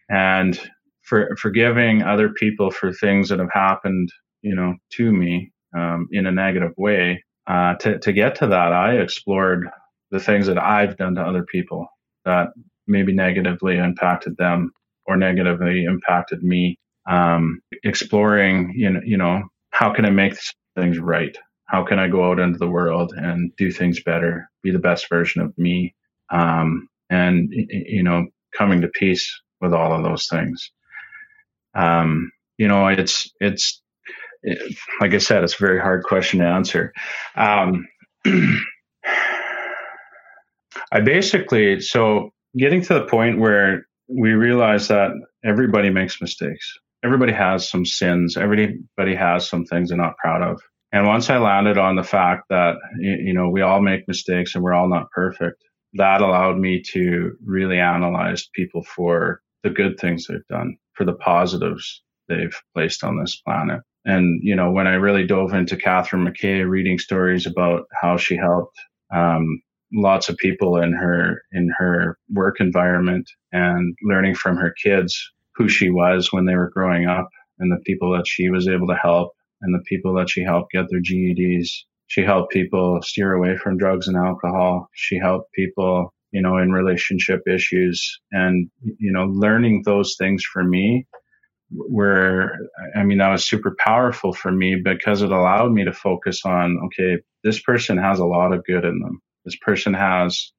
and for forgiving other people for things that have happened you know to me um, in a negative way. Uh, to to get to that, I explored the things that I've done to other people that maybe negatively impacted them or negatively impacted me. Um, exploring, you know, you know, how can I make things right? How can I go out into the world and do things better, be the best version of me? Um, and, you know, coming to peace with all of those things. Um, you know, it's, it's, it, like I said, it's a very hard question to answer. Um, I basically, so getting to the point where we realize that everybody makes mistakes. Everybody has some sins. Everybody has some things they're not proud of. And once I landed on the fact that, you know, we all make mistakes and we're all not perfect, that allowed me to really analyze people for the good things they've done, for the positives they've placed on this planet. And, you know, when I really dove into Catherine McKay, reading stories about how she helped um, lots of people in her in her work environment and learning from her kids who she was when they were growing up and the people that she was able to help and the people that she helped get their GEDs. She helped people steer away from drugs and alcohol. She helped people, you know, in relationship issues and, you know, learning those things for me were, I mean, that was super powerful for me because it allowed me to focus on, okay, this person has a lot of good in them this person has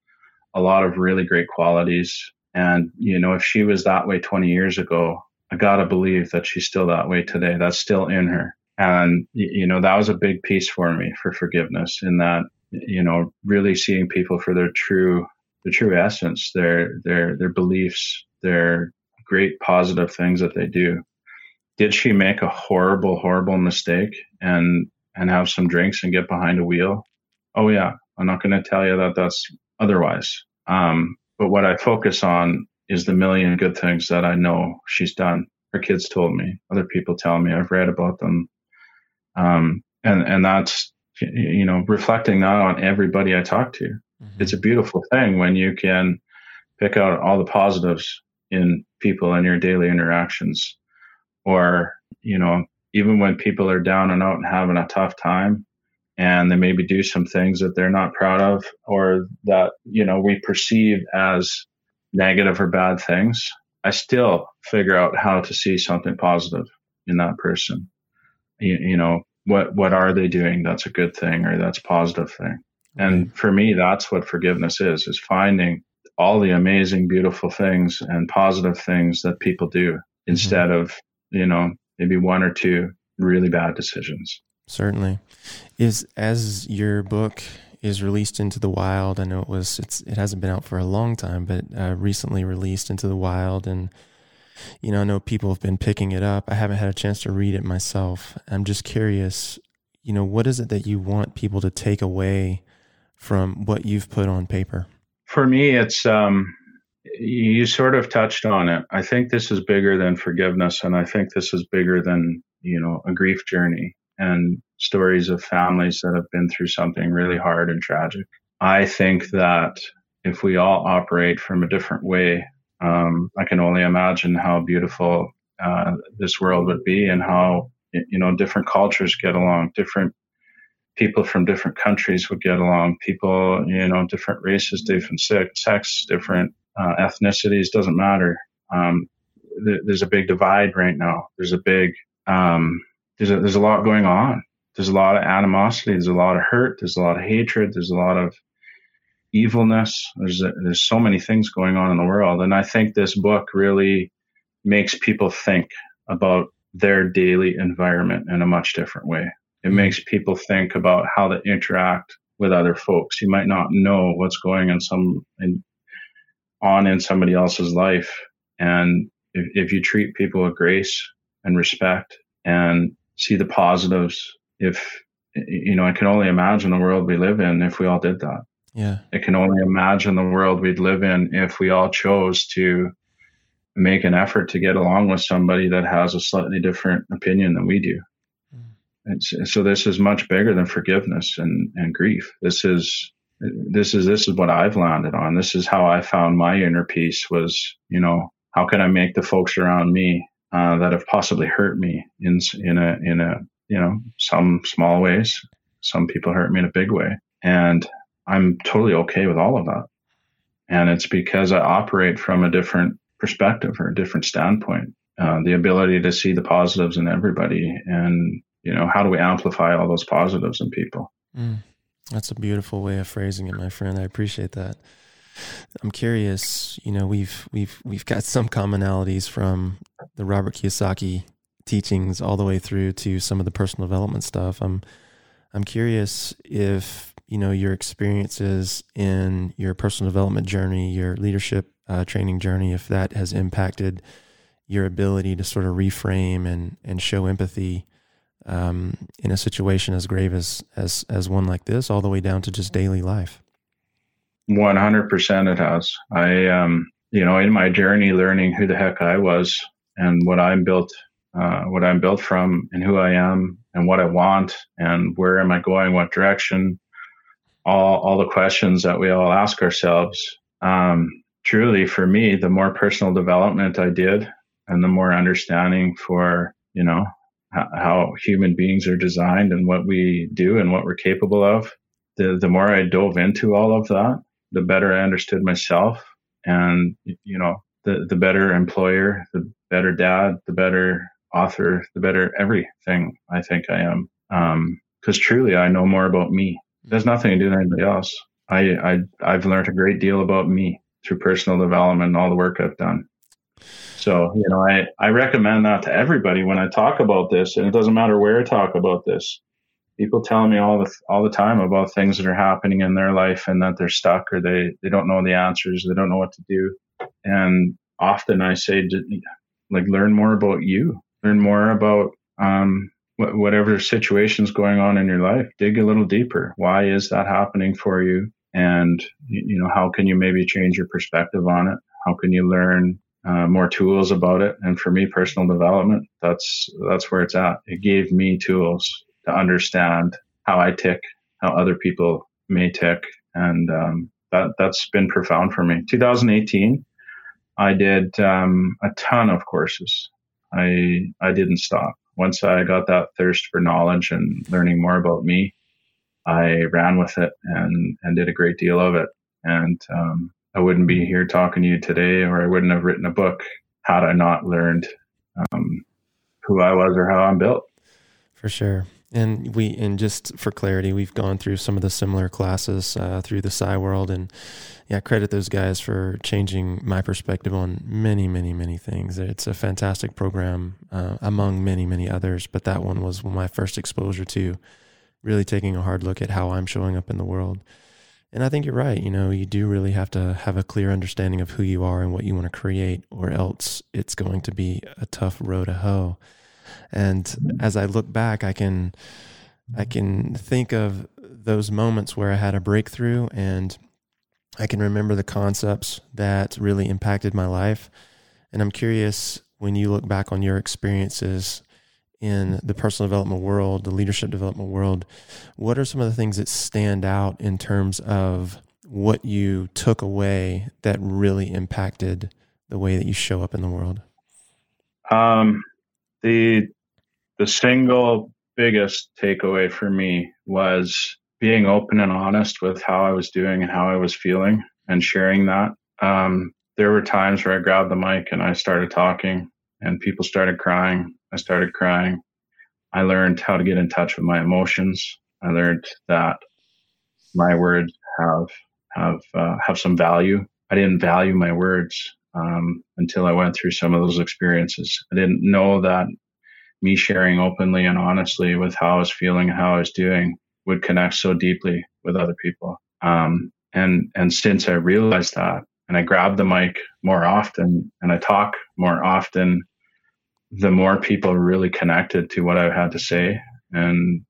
a lot of really great qualities. And, you know, if she was that way 20 years ago, I got to believe that she's still that way today. That's still in her. And, you know, that was a big piece for me for forgiveness in that, you know, really seeing people for their true, their true essence, their, their, their beliefs, their great positive things that they do. Did she make a horrible, horrible mistake and, and have some drinks and get behind a wheel? Oh yeah, I'm not going to tell you that that's otherwise. Um, but what I focus on is the million good things that I know she's done. Her kids told me, other people tell me, I've read about them. Um, and, and that's, you know, reflecting that on everybody I talk to. Mm-hmm. It's a beautiful thing when you can pick out all the positives in people in your daily interactions. Or, you know, even when people are down and out and having a tough time, and they maybe do some things that they're not proud of or that you know we perceive as negative or bad things i still figure out how to see something positive in that person you, you know what what are they doing that's a good thing or that's a positive thing and for me that's what forgiveness is is finding all the amazing beautiful things and positive things that people do mm-hmm. instead mm-hmm. of you know maybe one or two really bad decisions
Certainly. Is as your book is released into the wild, I know it was it's it hasn't been out for a long time, but uh, recently released into the wild and you know, I know people have been picking it up. I haven't had a chance to read it myself. I'm just curious, you know, what is it that you want people to take away from what you've put on paper?
For me, it's um you sort of touched on it. I think this is bigger than forgiveness and I think this is bigger than, you know, a grief journey and stories of families that have been through something really hard and tragic. I think that if we all operate from a different way, um, I can only imagine how beautiful uh, this world would be and how you know different cultures get along, different people from different countries would get along, people you know different races, different sex, different uh, ethnicities doesn't matter. Um, th- there's a big divide right now. There's a big um, there's a, there's a lot going on. There's a lot of animosity. There's a lot of hurt. There's a lot of hatred. There's a lot of evilness. There's a, there's so many things going on in the world, and I think this book really makes people think about their daily environment in a much different way. It mm-hmm. makes people think about how to interact with other folks. You might not know what's going on some in, on in somebody else's life, and if, if you treat people with grace and respect and see the positives, if you know, I can only imagine the world we live in if we all did that.
Yeah,
I can only imagine the world we'd live in if we all chose to make an effort to get along with somebody that has a slightly different opinion than we do. Mm. so this is much bigger than forgiveness and, and grief. This is this is this is what I've landed on. This is how I found my inner peace. Was you know how can I make the folks around me uh, that have possibly hurt me in in a in a you know some small ways. Some people hurt me in a big way, and I'm totally okay with all of that. And it's because I operate from a different perspective or a different standpoint. Uh, the ability to see the positives in everybody, and you know, how do we amplify all those positives in people?
Mm, that's a beautiful way of phrasing it, my friend. I appreciate that. I'm curious. You know, we've we've we've got some commonalities from the Robert Kiyosaki teachings all the way through to some of the personal development stuff. I'm I'm curious if you know your experiences in your personal development journey, your leadership uh, training journey, if that has impacted your ability to sort of reframe and and show empathy um, in a situation as grave as as as one like this, all the way down to just daily life.
One hundred percent, it has. I um, you know, in my journey, learning who the heck I was and what I'm built, uh, what I'm built from, and who I am, and what I want, and where am I going, what direction, all all the questions that we all ask ourselves. Um, truly for me, the more personal development I did and the more understanding for, you know, how human beings are designed and what we do and what we're capable of, the, the more I dove into all of that, the better I understood myself and, you know, the, the better employer, the better dad, the better author, the better everything I think I am. Um, cause truly I know more about me. There's nothing to do with anybody else. I, I, I've learned a great deal about me through personal development and all the work I've done. So, you know, I, I recommend that to everybody when I talk about this, and it doesn't matter where I talk about this. People tell me all the all the time about things that are happening in their life and that they're stuck or they, they don't know the answers, they don't know what to do. And often I say, like, learn more about you, learn more about um, whatever situation's going on in your life. Dig a little deeper. Why is that happening for you? and you know how can you maybe change your perspective on it how can you learn uh, more tools about it and for me personal development that's that's where it's at it gave me tools to understand how i tick how other people may tick and um, that that's been profound for me 2018 i did um, a ton of courses i i didn't stop once i got that thirst for knowledge and learning more about me I ran with it and and did a great deal of it. And um, I wouldn't be here talking to you today, or I wouldn't have written a book had I not learned um, who I was or how I'm built.
For sure. And we, and just for clarity, we've gone through some of the similar classes uh, through the Psi world, and yeah, credit those guys for changing my perspective on many, many, many things. It's a fantastic program uh, among many, many others, but that one was my first exposure to really taking a hard look at how I'm showing up in the world. And I think you're right. You know, you do really have to have a clear understanding of who you are and what you want to create, or else it's going to be a tough road to hoe. And as I look back, I can I can think of those moments where I had a breakthrough and I can remember the concepts that really impacted my life. And I'm curious when you look back on your experiences in the personal development world, the leadership development world, what are some of the things that stand out in terms of what you took away that really impacted the way that you show up in the world?
Um, the the single biggest takeaway for me was being open and honest with how I was doing and how I was feeling and sharing that. Um, there were times where I grabbed the mic and I started talking and people started crying I started crying. I learned how to get in touch with my emotions. I learned that my words have have uh, have some value. I didn't value my words um, until I went through some of those experiences. I didn't know that me sharing openly and honestly with how I was feeling how I was doing would connect so deeply with other people. Um, and and since I realized that, and I grab the mic more often, and I talk more often, the more people really connected to what I had to say, and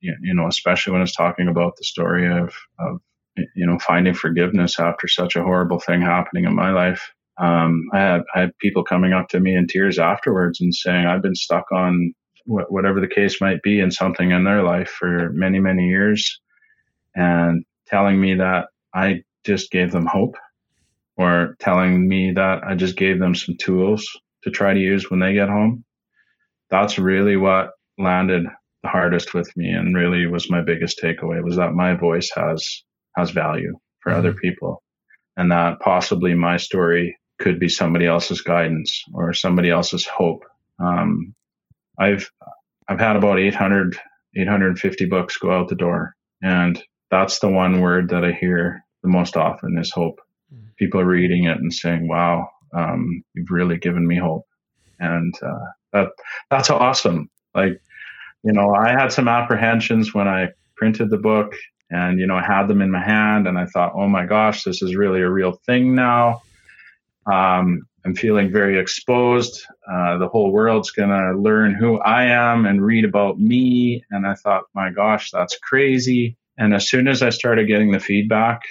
you know, especially when I was talking about the story of of you know finding forgiveness after such a horrible thing happening in my life. Um, I had I had people coming up to me in tears afterwards and saying I've been stuck on wh- whatever the case might be in something in their life for many many years, and telling me that I just gave them hope, or telling me that I just gave them some tools to try to use when they get home. That's really what landed the hardest with me and really was my biggest takeaway was that my voice has has value for mm-hmm. other people and that possibly my story could be somebody else's guidance or somebody else's hope um, i've i've had about 800 850 books go out the door and that's the one word that i hear the most often is hope mm-hmm. people are reading it and saying wow um, you've really given me hope and uh, that that's awesome like you know, I had some apprehensions when I printed the book and, you know, I had them in my hand and I thought, oh my gosh, this is really a real thing now. Um, I'm feeling very exposed. Uh, the whole world's going to learn who I am and read about me. And I thought, my gosh, that's crazy. And as soon as I started getting the feedback,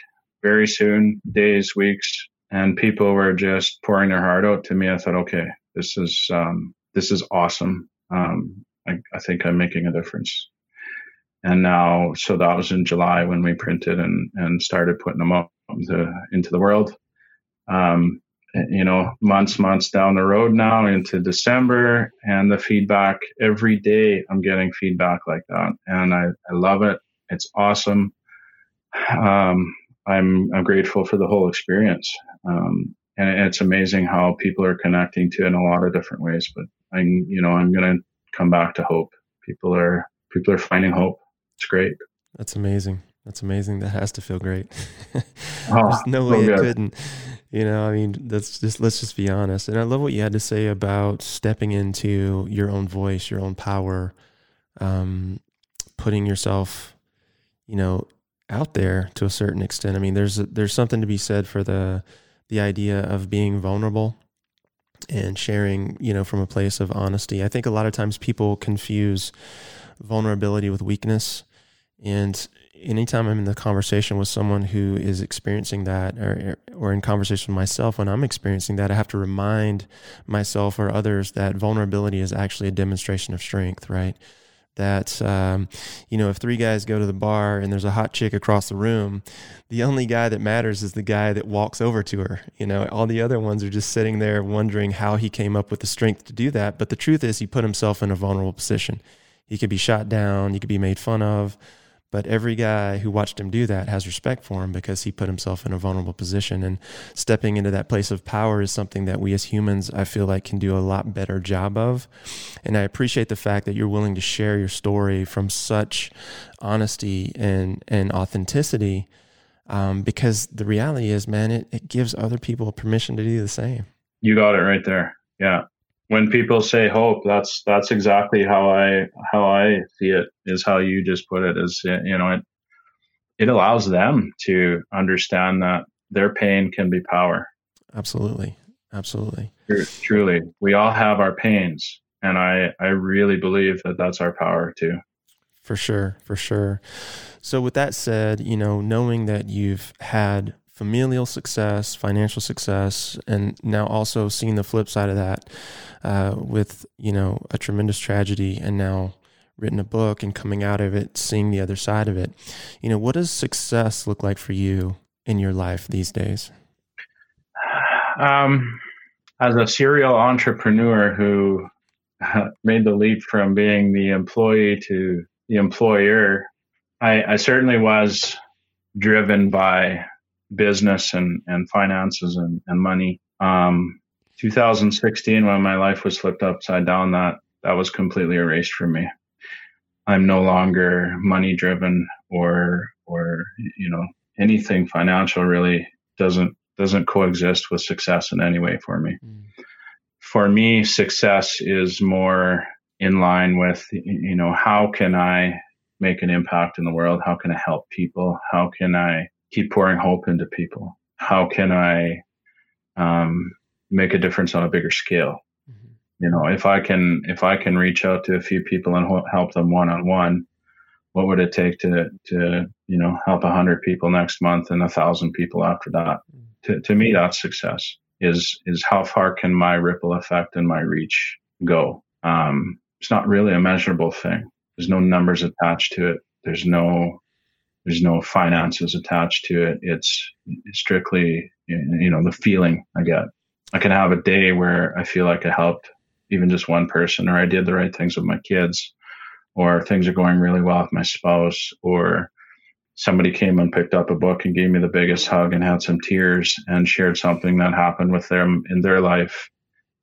very soon, days, weeks, and people were just pouring their heart out to me, I thought, okay, this is um, this is awesome. Um, I, I think I'm making a difference. And now, so that was in July when we printed and, and started putting them up into, into the world. Um, you know, months, months down the road now into December, and the feedback every day, I'm getting feedback like that, and I, I love it. It's awesome. Um, I'm I'm grateful for the whole experience, um, and it's amazing how people are connecting to it in a lot of different ways. But I'm you know I'm gonna come back to hope. People are people are finding hope. It's great.
That's amazing. That's amazing. That has to feel great. oh, There's no way it couldn't. You know, I mean, that's just let's just be honest. And I love what you had to say about stepping into your own voice, your own power, um, putting yourself, you know, out there to a certain extent. I mean, there's there's something to be said for the the idea of being vulnerable and sharing, you know, from a place of honesty. I think a lot of times people confuse vulnerability with weakness. And anytime I'm in the conversation with someone who is experiencing that or, or in conversation with myself when I'm experiencing that, I have to remind myself or others that vulnerability is actually a demonstration of strength, right? that um, you know if three guys go to the bar and there's a hot chick across the room the only guy that matters is the guy that walks over to her you know? All the other ones are just sitting there wondering how he came up with the strength to do that. But the truth is he put himself in a vulnerable position. He could be shot down he could be made fun of but every guy who watched him do that has respect for him because he put himself in a vulnerable position. And stepping into that place of power is something that we as humans, I feel like, can do a lot better job of. And I appreciate the fact that you're willing to share your story from such honesty and, and authenticity. Um, because the reality is, man, it, it gives other people permission to do the same.
You got it right there. Yeah when people say hope, that's that's exactly how I how I see it. Is how you just put it. Is you know it it allows them to understand that their pain can be power.
Absolutely, absolutely.
Truly, we all have our pains, and I I really believe that that's our power too.
For sure, for sure. So with that said, you know, knowing that you've had familial success, financial success, and now also seeing the flip side of that uh, with you know a tremendous tragedy, and now written a book and coming out of it, seeing the other side of it. You know, what does success look like for you in your life these days?
Um, as a serial entrepreneur who made the leap from being the employee to the employer, I, I certainly was driven by business and, and finances and, and money. Um, 2016, when my life was flipped upside down, that that was completely erased from me. I'm no longer money driven or or you know anything financial really doesn't doesn't coexist with success in any way for me. Mm. For me, success is more in line with you know how can I make an impact in the world? How can I help people? How can I keep pouring hope into people? How can I um, make a difference on a bigger scale? Mm-hmm. You know, if I can if I can reach out to a few people and ho- help them one on one, what would it take to to you know help a hundred people next month and a thousand people after that? Mm-hmm. To, to me, that's success. Is is how far can my ripple effect and my reach go? Um, it's not really a measurable thing. There's no numbers attached to it. There's no there's no finances attached to it. It's, strictly you know the feeling I get. I can have a day where I feel like I helped even just one person, or I did the right things with my kids, or things are going really well with my spouse, or somebody came and picked up a book and gave me the biggest hug and had some tears and shared something that happened with them in their life.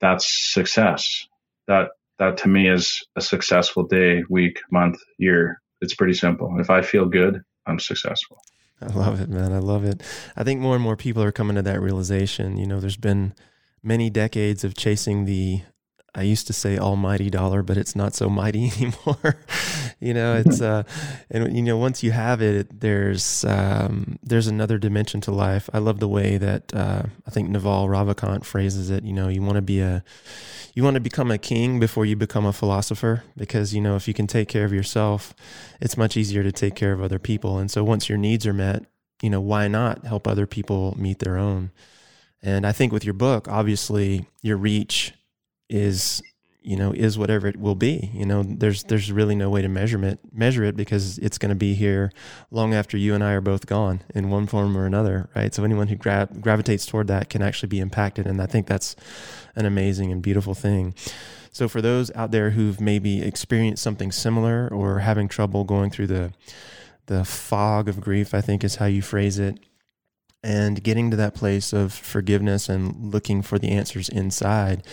That's success. That that to me is a successful day, week, month, year. It's pretty simple. If I feel good, I'm successful.
I love it, man. I love it. I think more and more people are coming to that realization. You know, there's been many decades of chasing the I used to say almighty dollar, but it's not so mighty anymore. you know, it's uh, and you know, once you have it, there's um, there's another dimension to life. I love the way that uh, I think Naval Ravikant phrases it. You know, you want to be a, you want to become a king before you become a philosopher, because you know, if you can take care of yourself, it's much easier to take care of other people. And so, once your needs are met, you know, why not help other people meet their own? And I think with your book, obviously, your reach is you know is whatever it will be you know? There's there's really no way to measure it measure it because it's going to be here long after you and I are both gone in one form or another right? So anyone who gra- gravitates toward that can actually be impacted and I think that's an amazing and beautiful thing. So for those out there who've maybe experienced something similar or having trouble going through the the fog of grief I think is how you phrase it and getting to that place of forgiveness and looking for the answers inside.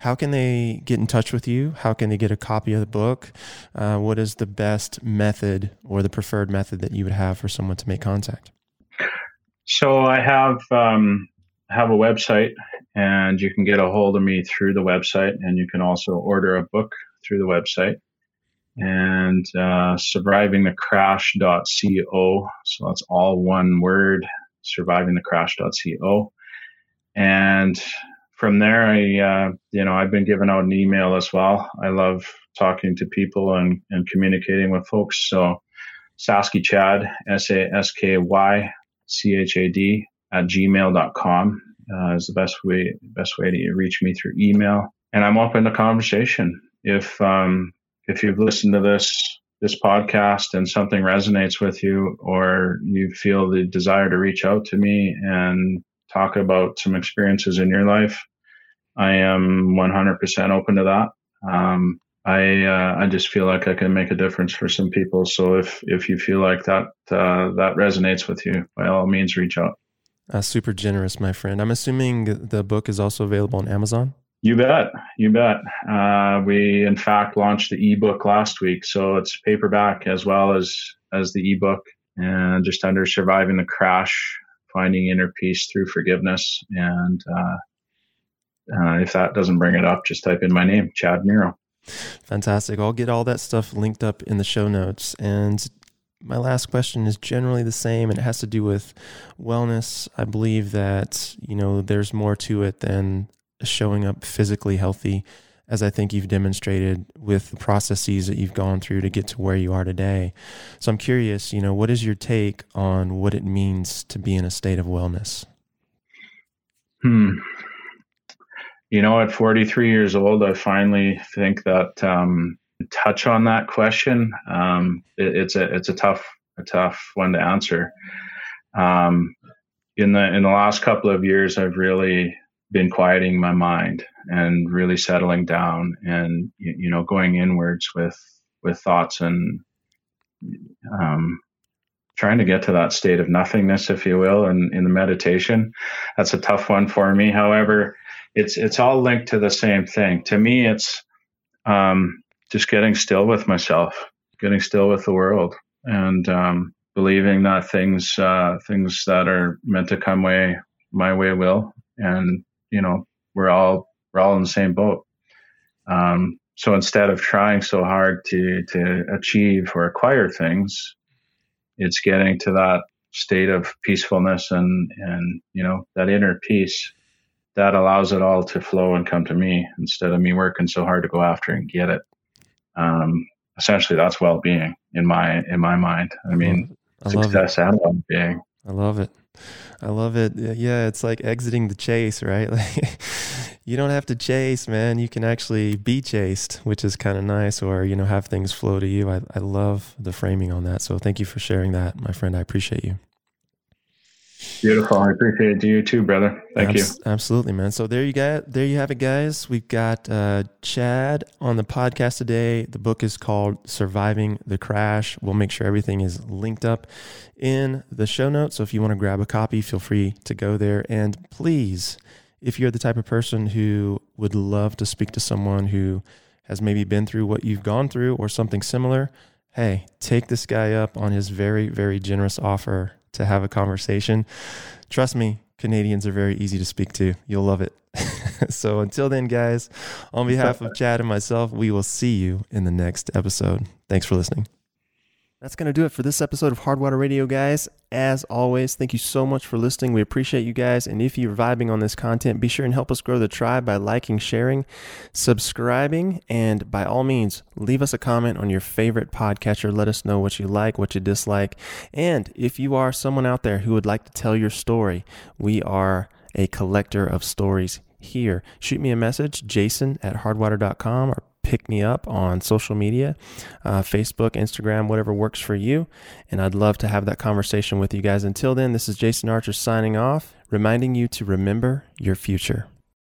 How can they get in touch with you? How can they get a copy of the book? Uh, what is the best method or the preferred method that you would have for someone to make contact?
So I have um, have a website, and you can get a hold of me through the website, and you can also order a book through the website. And uh, survivingthecrash.co. So that's all one word survivingthecrash.co. And from there, I, uh, you know, I've been giving out an email as well. I love talking to people and, and communicating with folks. So Sasky Chad, S A S K Y C H A D at gmail.com uh, is the best way, best way to reach me through email. And I'm open to conversation. If, um, if you've listened to this this podcast and something resonates with you or you feel the desire to reach out to me and talk about some experiences in your life, I am 100% open to that. Um, I uh, I just feel like I can make a difference for some people. So if if you feel like that uh, that resonates with you, by all means, reach out.
Uh, super generous, my friend. I'm assuming the book is also available on Amazon.
You bet. You bet. Uh, we, in fact, launched the ebook last week. So it's paperback as well as, as the ebook and just under surviving the crash, finding inner peace through forgiveness. And uh, uh, if that doesn't bring it up, just type in my name, Chad Miro.
Fantastic. I'll get all that stuff linked up in the show notes. And my last question is generally the same and it has to do with wellness. I believe that, you know, there's more to it than showing up physically healthy, as I think you've demonstrated with the processes that you've gone through to get to where you are today. So I'm curious, you know, what is your take on what it means to be in a state of wellness?
Hmm. You know, at 43 years old, I finally think that um, touch on that question. Um, it, it's a it's a tough a tough one to answer. Um, in the in the last couple of years, I've really been quieting my mind and really settling down and you know going inwards with with thoughts and um, trying to get to that state of nothingness, if you will, and in the meditation. That's a tough one for me. However, it's it's all linked to the same thing. To me, it's um, just getting still with myself, getting still with the world, and um, believing that things uh, things that are meant to come way my way will, and you know we're all we're all in the same boat. Um, so instead of trying so hard to to achieve or acquire things, it's getting to that state of peacefulness and and you know that inner peace that allows it all to flow and come to me instead of me working so hard to go after and get it. Um, essentially, that's well-being in my in my mind. I mean, I success and well-being.
I love it. I love it. Yeah, it's like exiting the chase, right? Like you don't have to chase, man. You can actually be chased, which is kind of nice, or you know, have things flow to you. I, I love the framing on that. So thank you for sharing that, my friend. I appreciate you.
Beautiful. I appreciate it to you too, brother. Thank Abs-
you. Absolutely, man. So there you got there you have it, guys. We've got uh, Chad on the podcast today. The book is called Surviving the Crash. We'll make sure everything is linked up in the show notes. So if you want to grab a copy, feel free to go there. And please, if you're the type of person who would love to speak to someone who has maybe been through what you've gone through or something similar, hey, take this guy up on his very, very generous offer to have a conversation. Trust me, Canadians are very easy to speak to. You'll love it. so until then, guys, on behalf of Chad and myself, we will see you in the next episode. Thanks for listening. That's going to do it for this episode of Hardwater Radio, guys. As always, thank you so much for listening. We appreciate you guys. And if you're vibing on this content, be sure and help us grow the tribe by liking, sharing, subscribing, and by all means, leave us a comment on your favorite podcatcher. Let us know what you like, what you dislike. And if you are someone out there who would like to tell your story, we are a collector of stories here. Shoot me a message, jason at hardwater.com or pick me up on social media uh, Facebook, Instagram, whatever works for you. And I'd love to have that conversation with you guys. Until then, this is Jason Archer signing off, reminding you to remember your future.